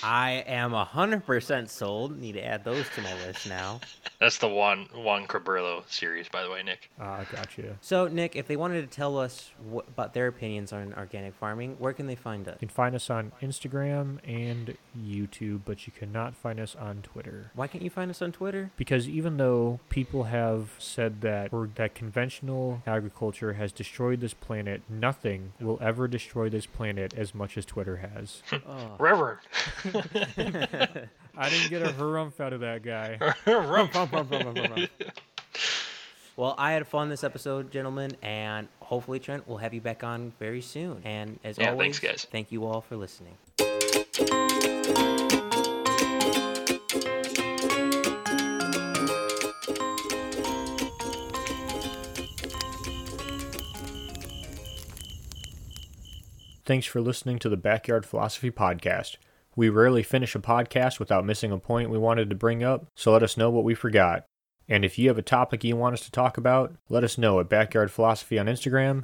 A: I am hundred percent sold. Need to add those to my list now. <laughs>
C: That's the Juan Juan Cabrillo series, by the way, Nick.
B: Ah, gotcha.
A: So, Nick, if they wanted to tell us what, about their opinions on organic farming, where can they find us?
B: You can find us on Instagram and YouTube, but you cannot find us on Twitter.
A: Why can't you find us on Twitter?
B: Because even though people have said that or that conventional agriculture has destroyed this planet, nothing will ever destroy this planet as much as Twitter has. <laughs>
A: Oh.
C: Reverend. <laughs>
B: I didn't get a <laughs> harumph out of that guy.
A: Well, I had fun this episode, gentlemen, and hopefully, Trent, we'll have you back on very soon. And as
C: Yeah,
A: always,
C: thanks, guys.
A: thank you all for listening.
B: Thanks for listening to the Backyard Philosophy Podcast. We rarely finish a podcast without missing a point we wanted to bring up, so let us know what we forgot. And if you have a topic you want us to talk about, let us know at Backyard Philosophy on Instagram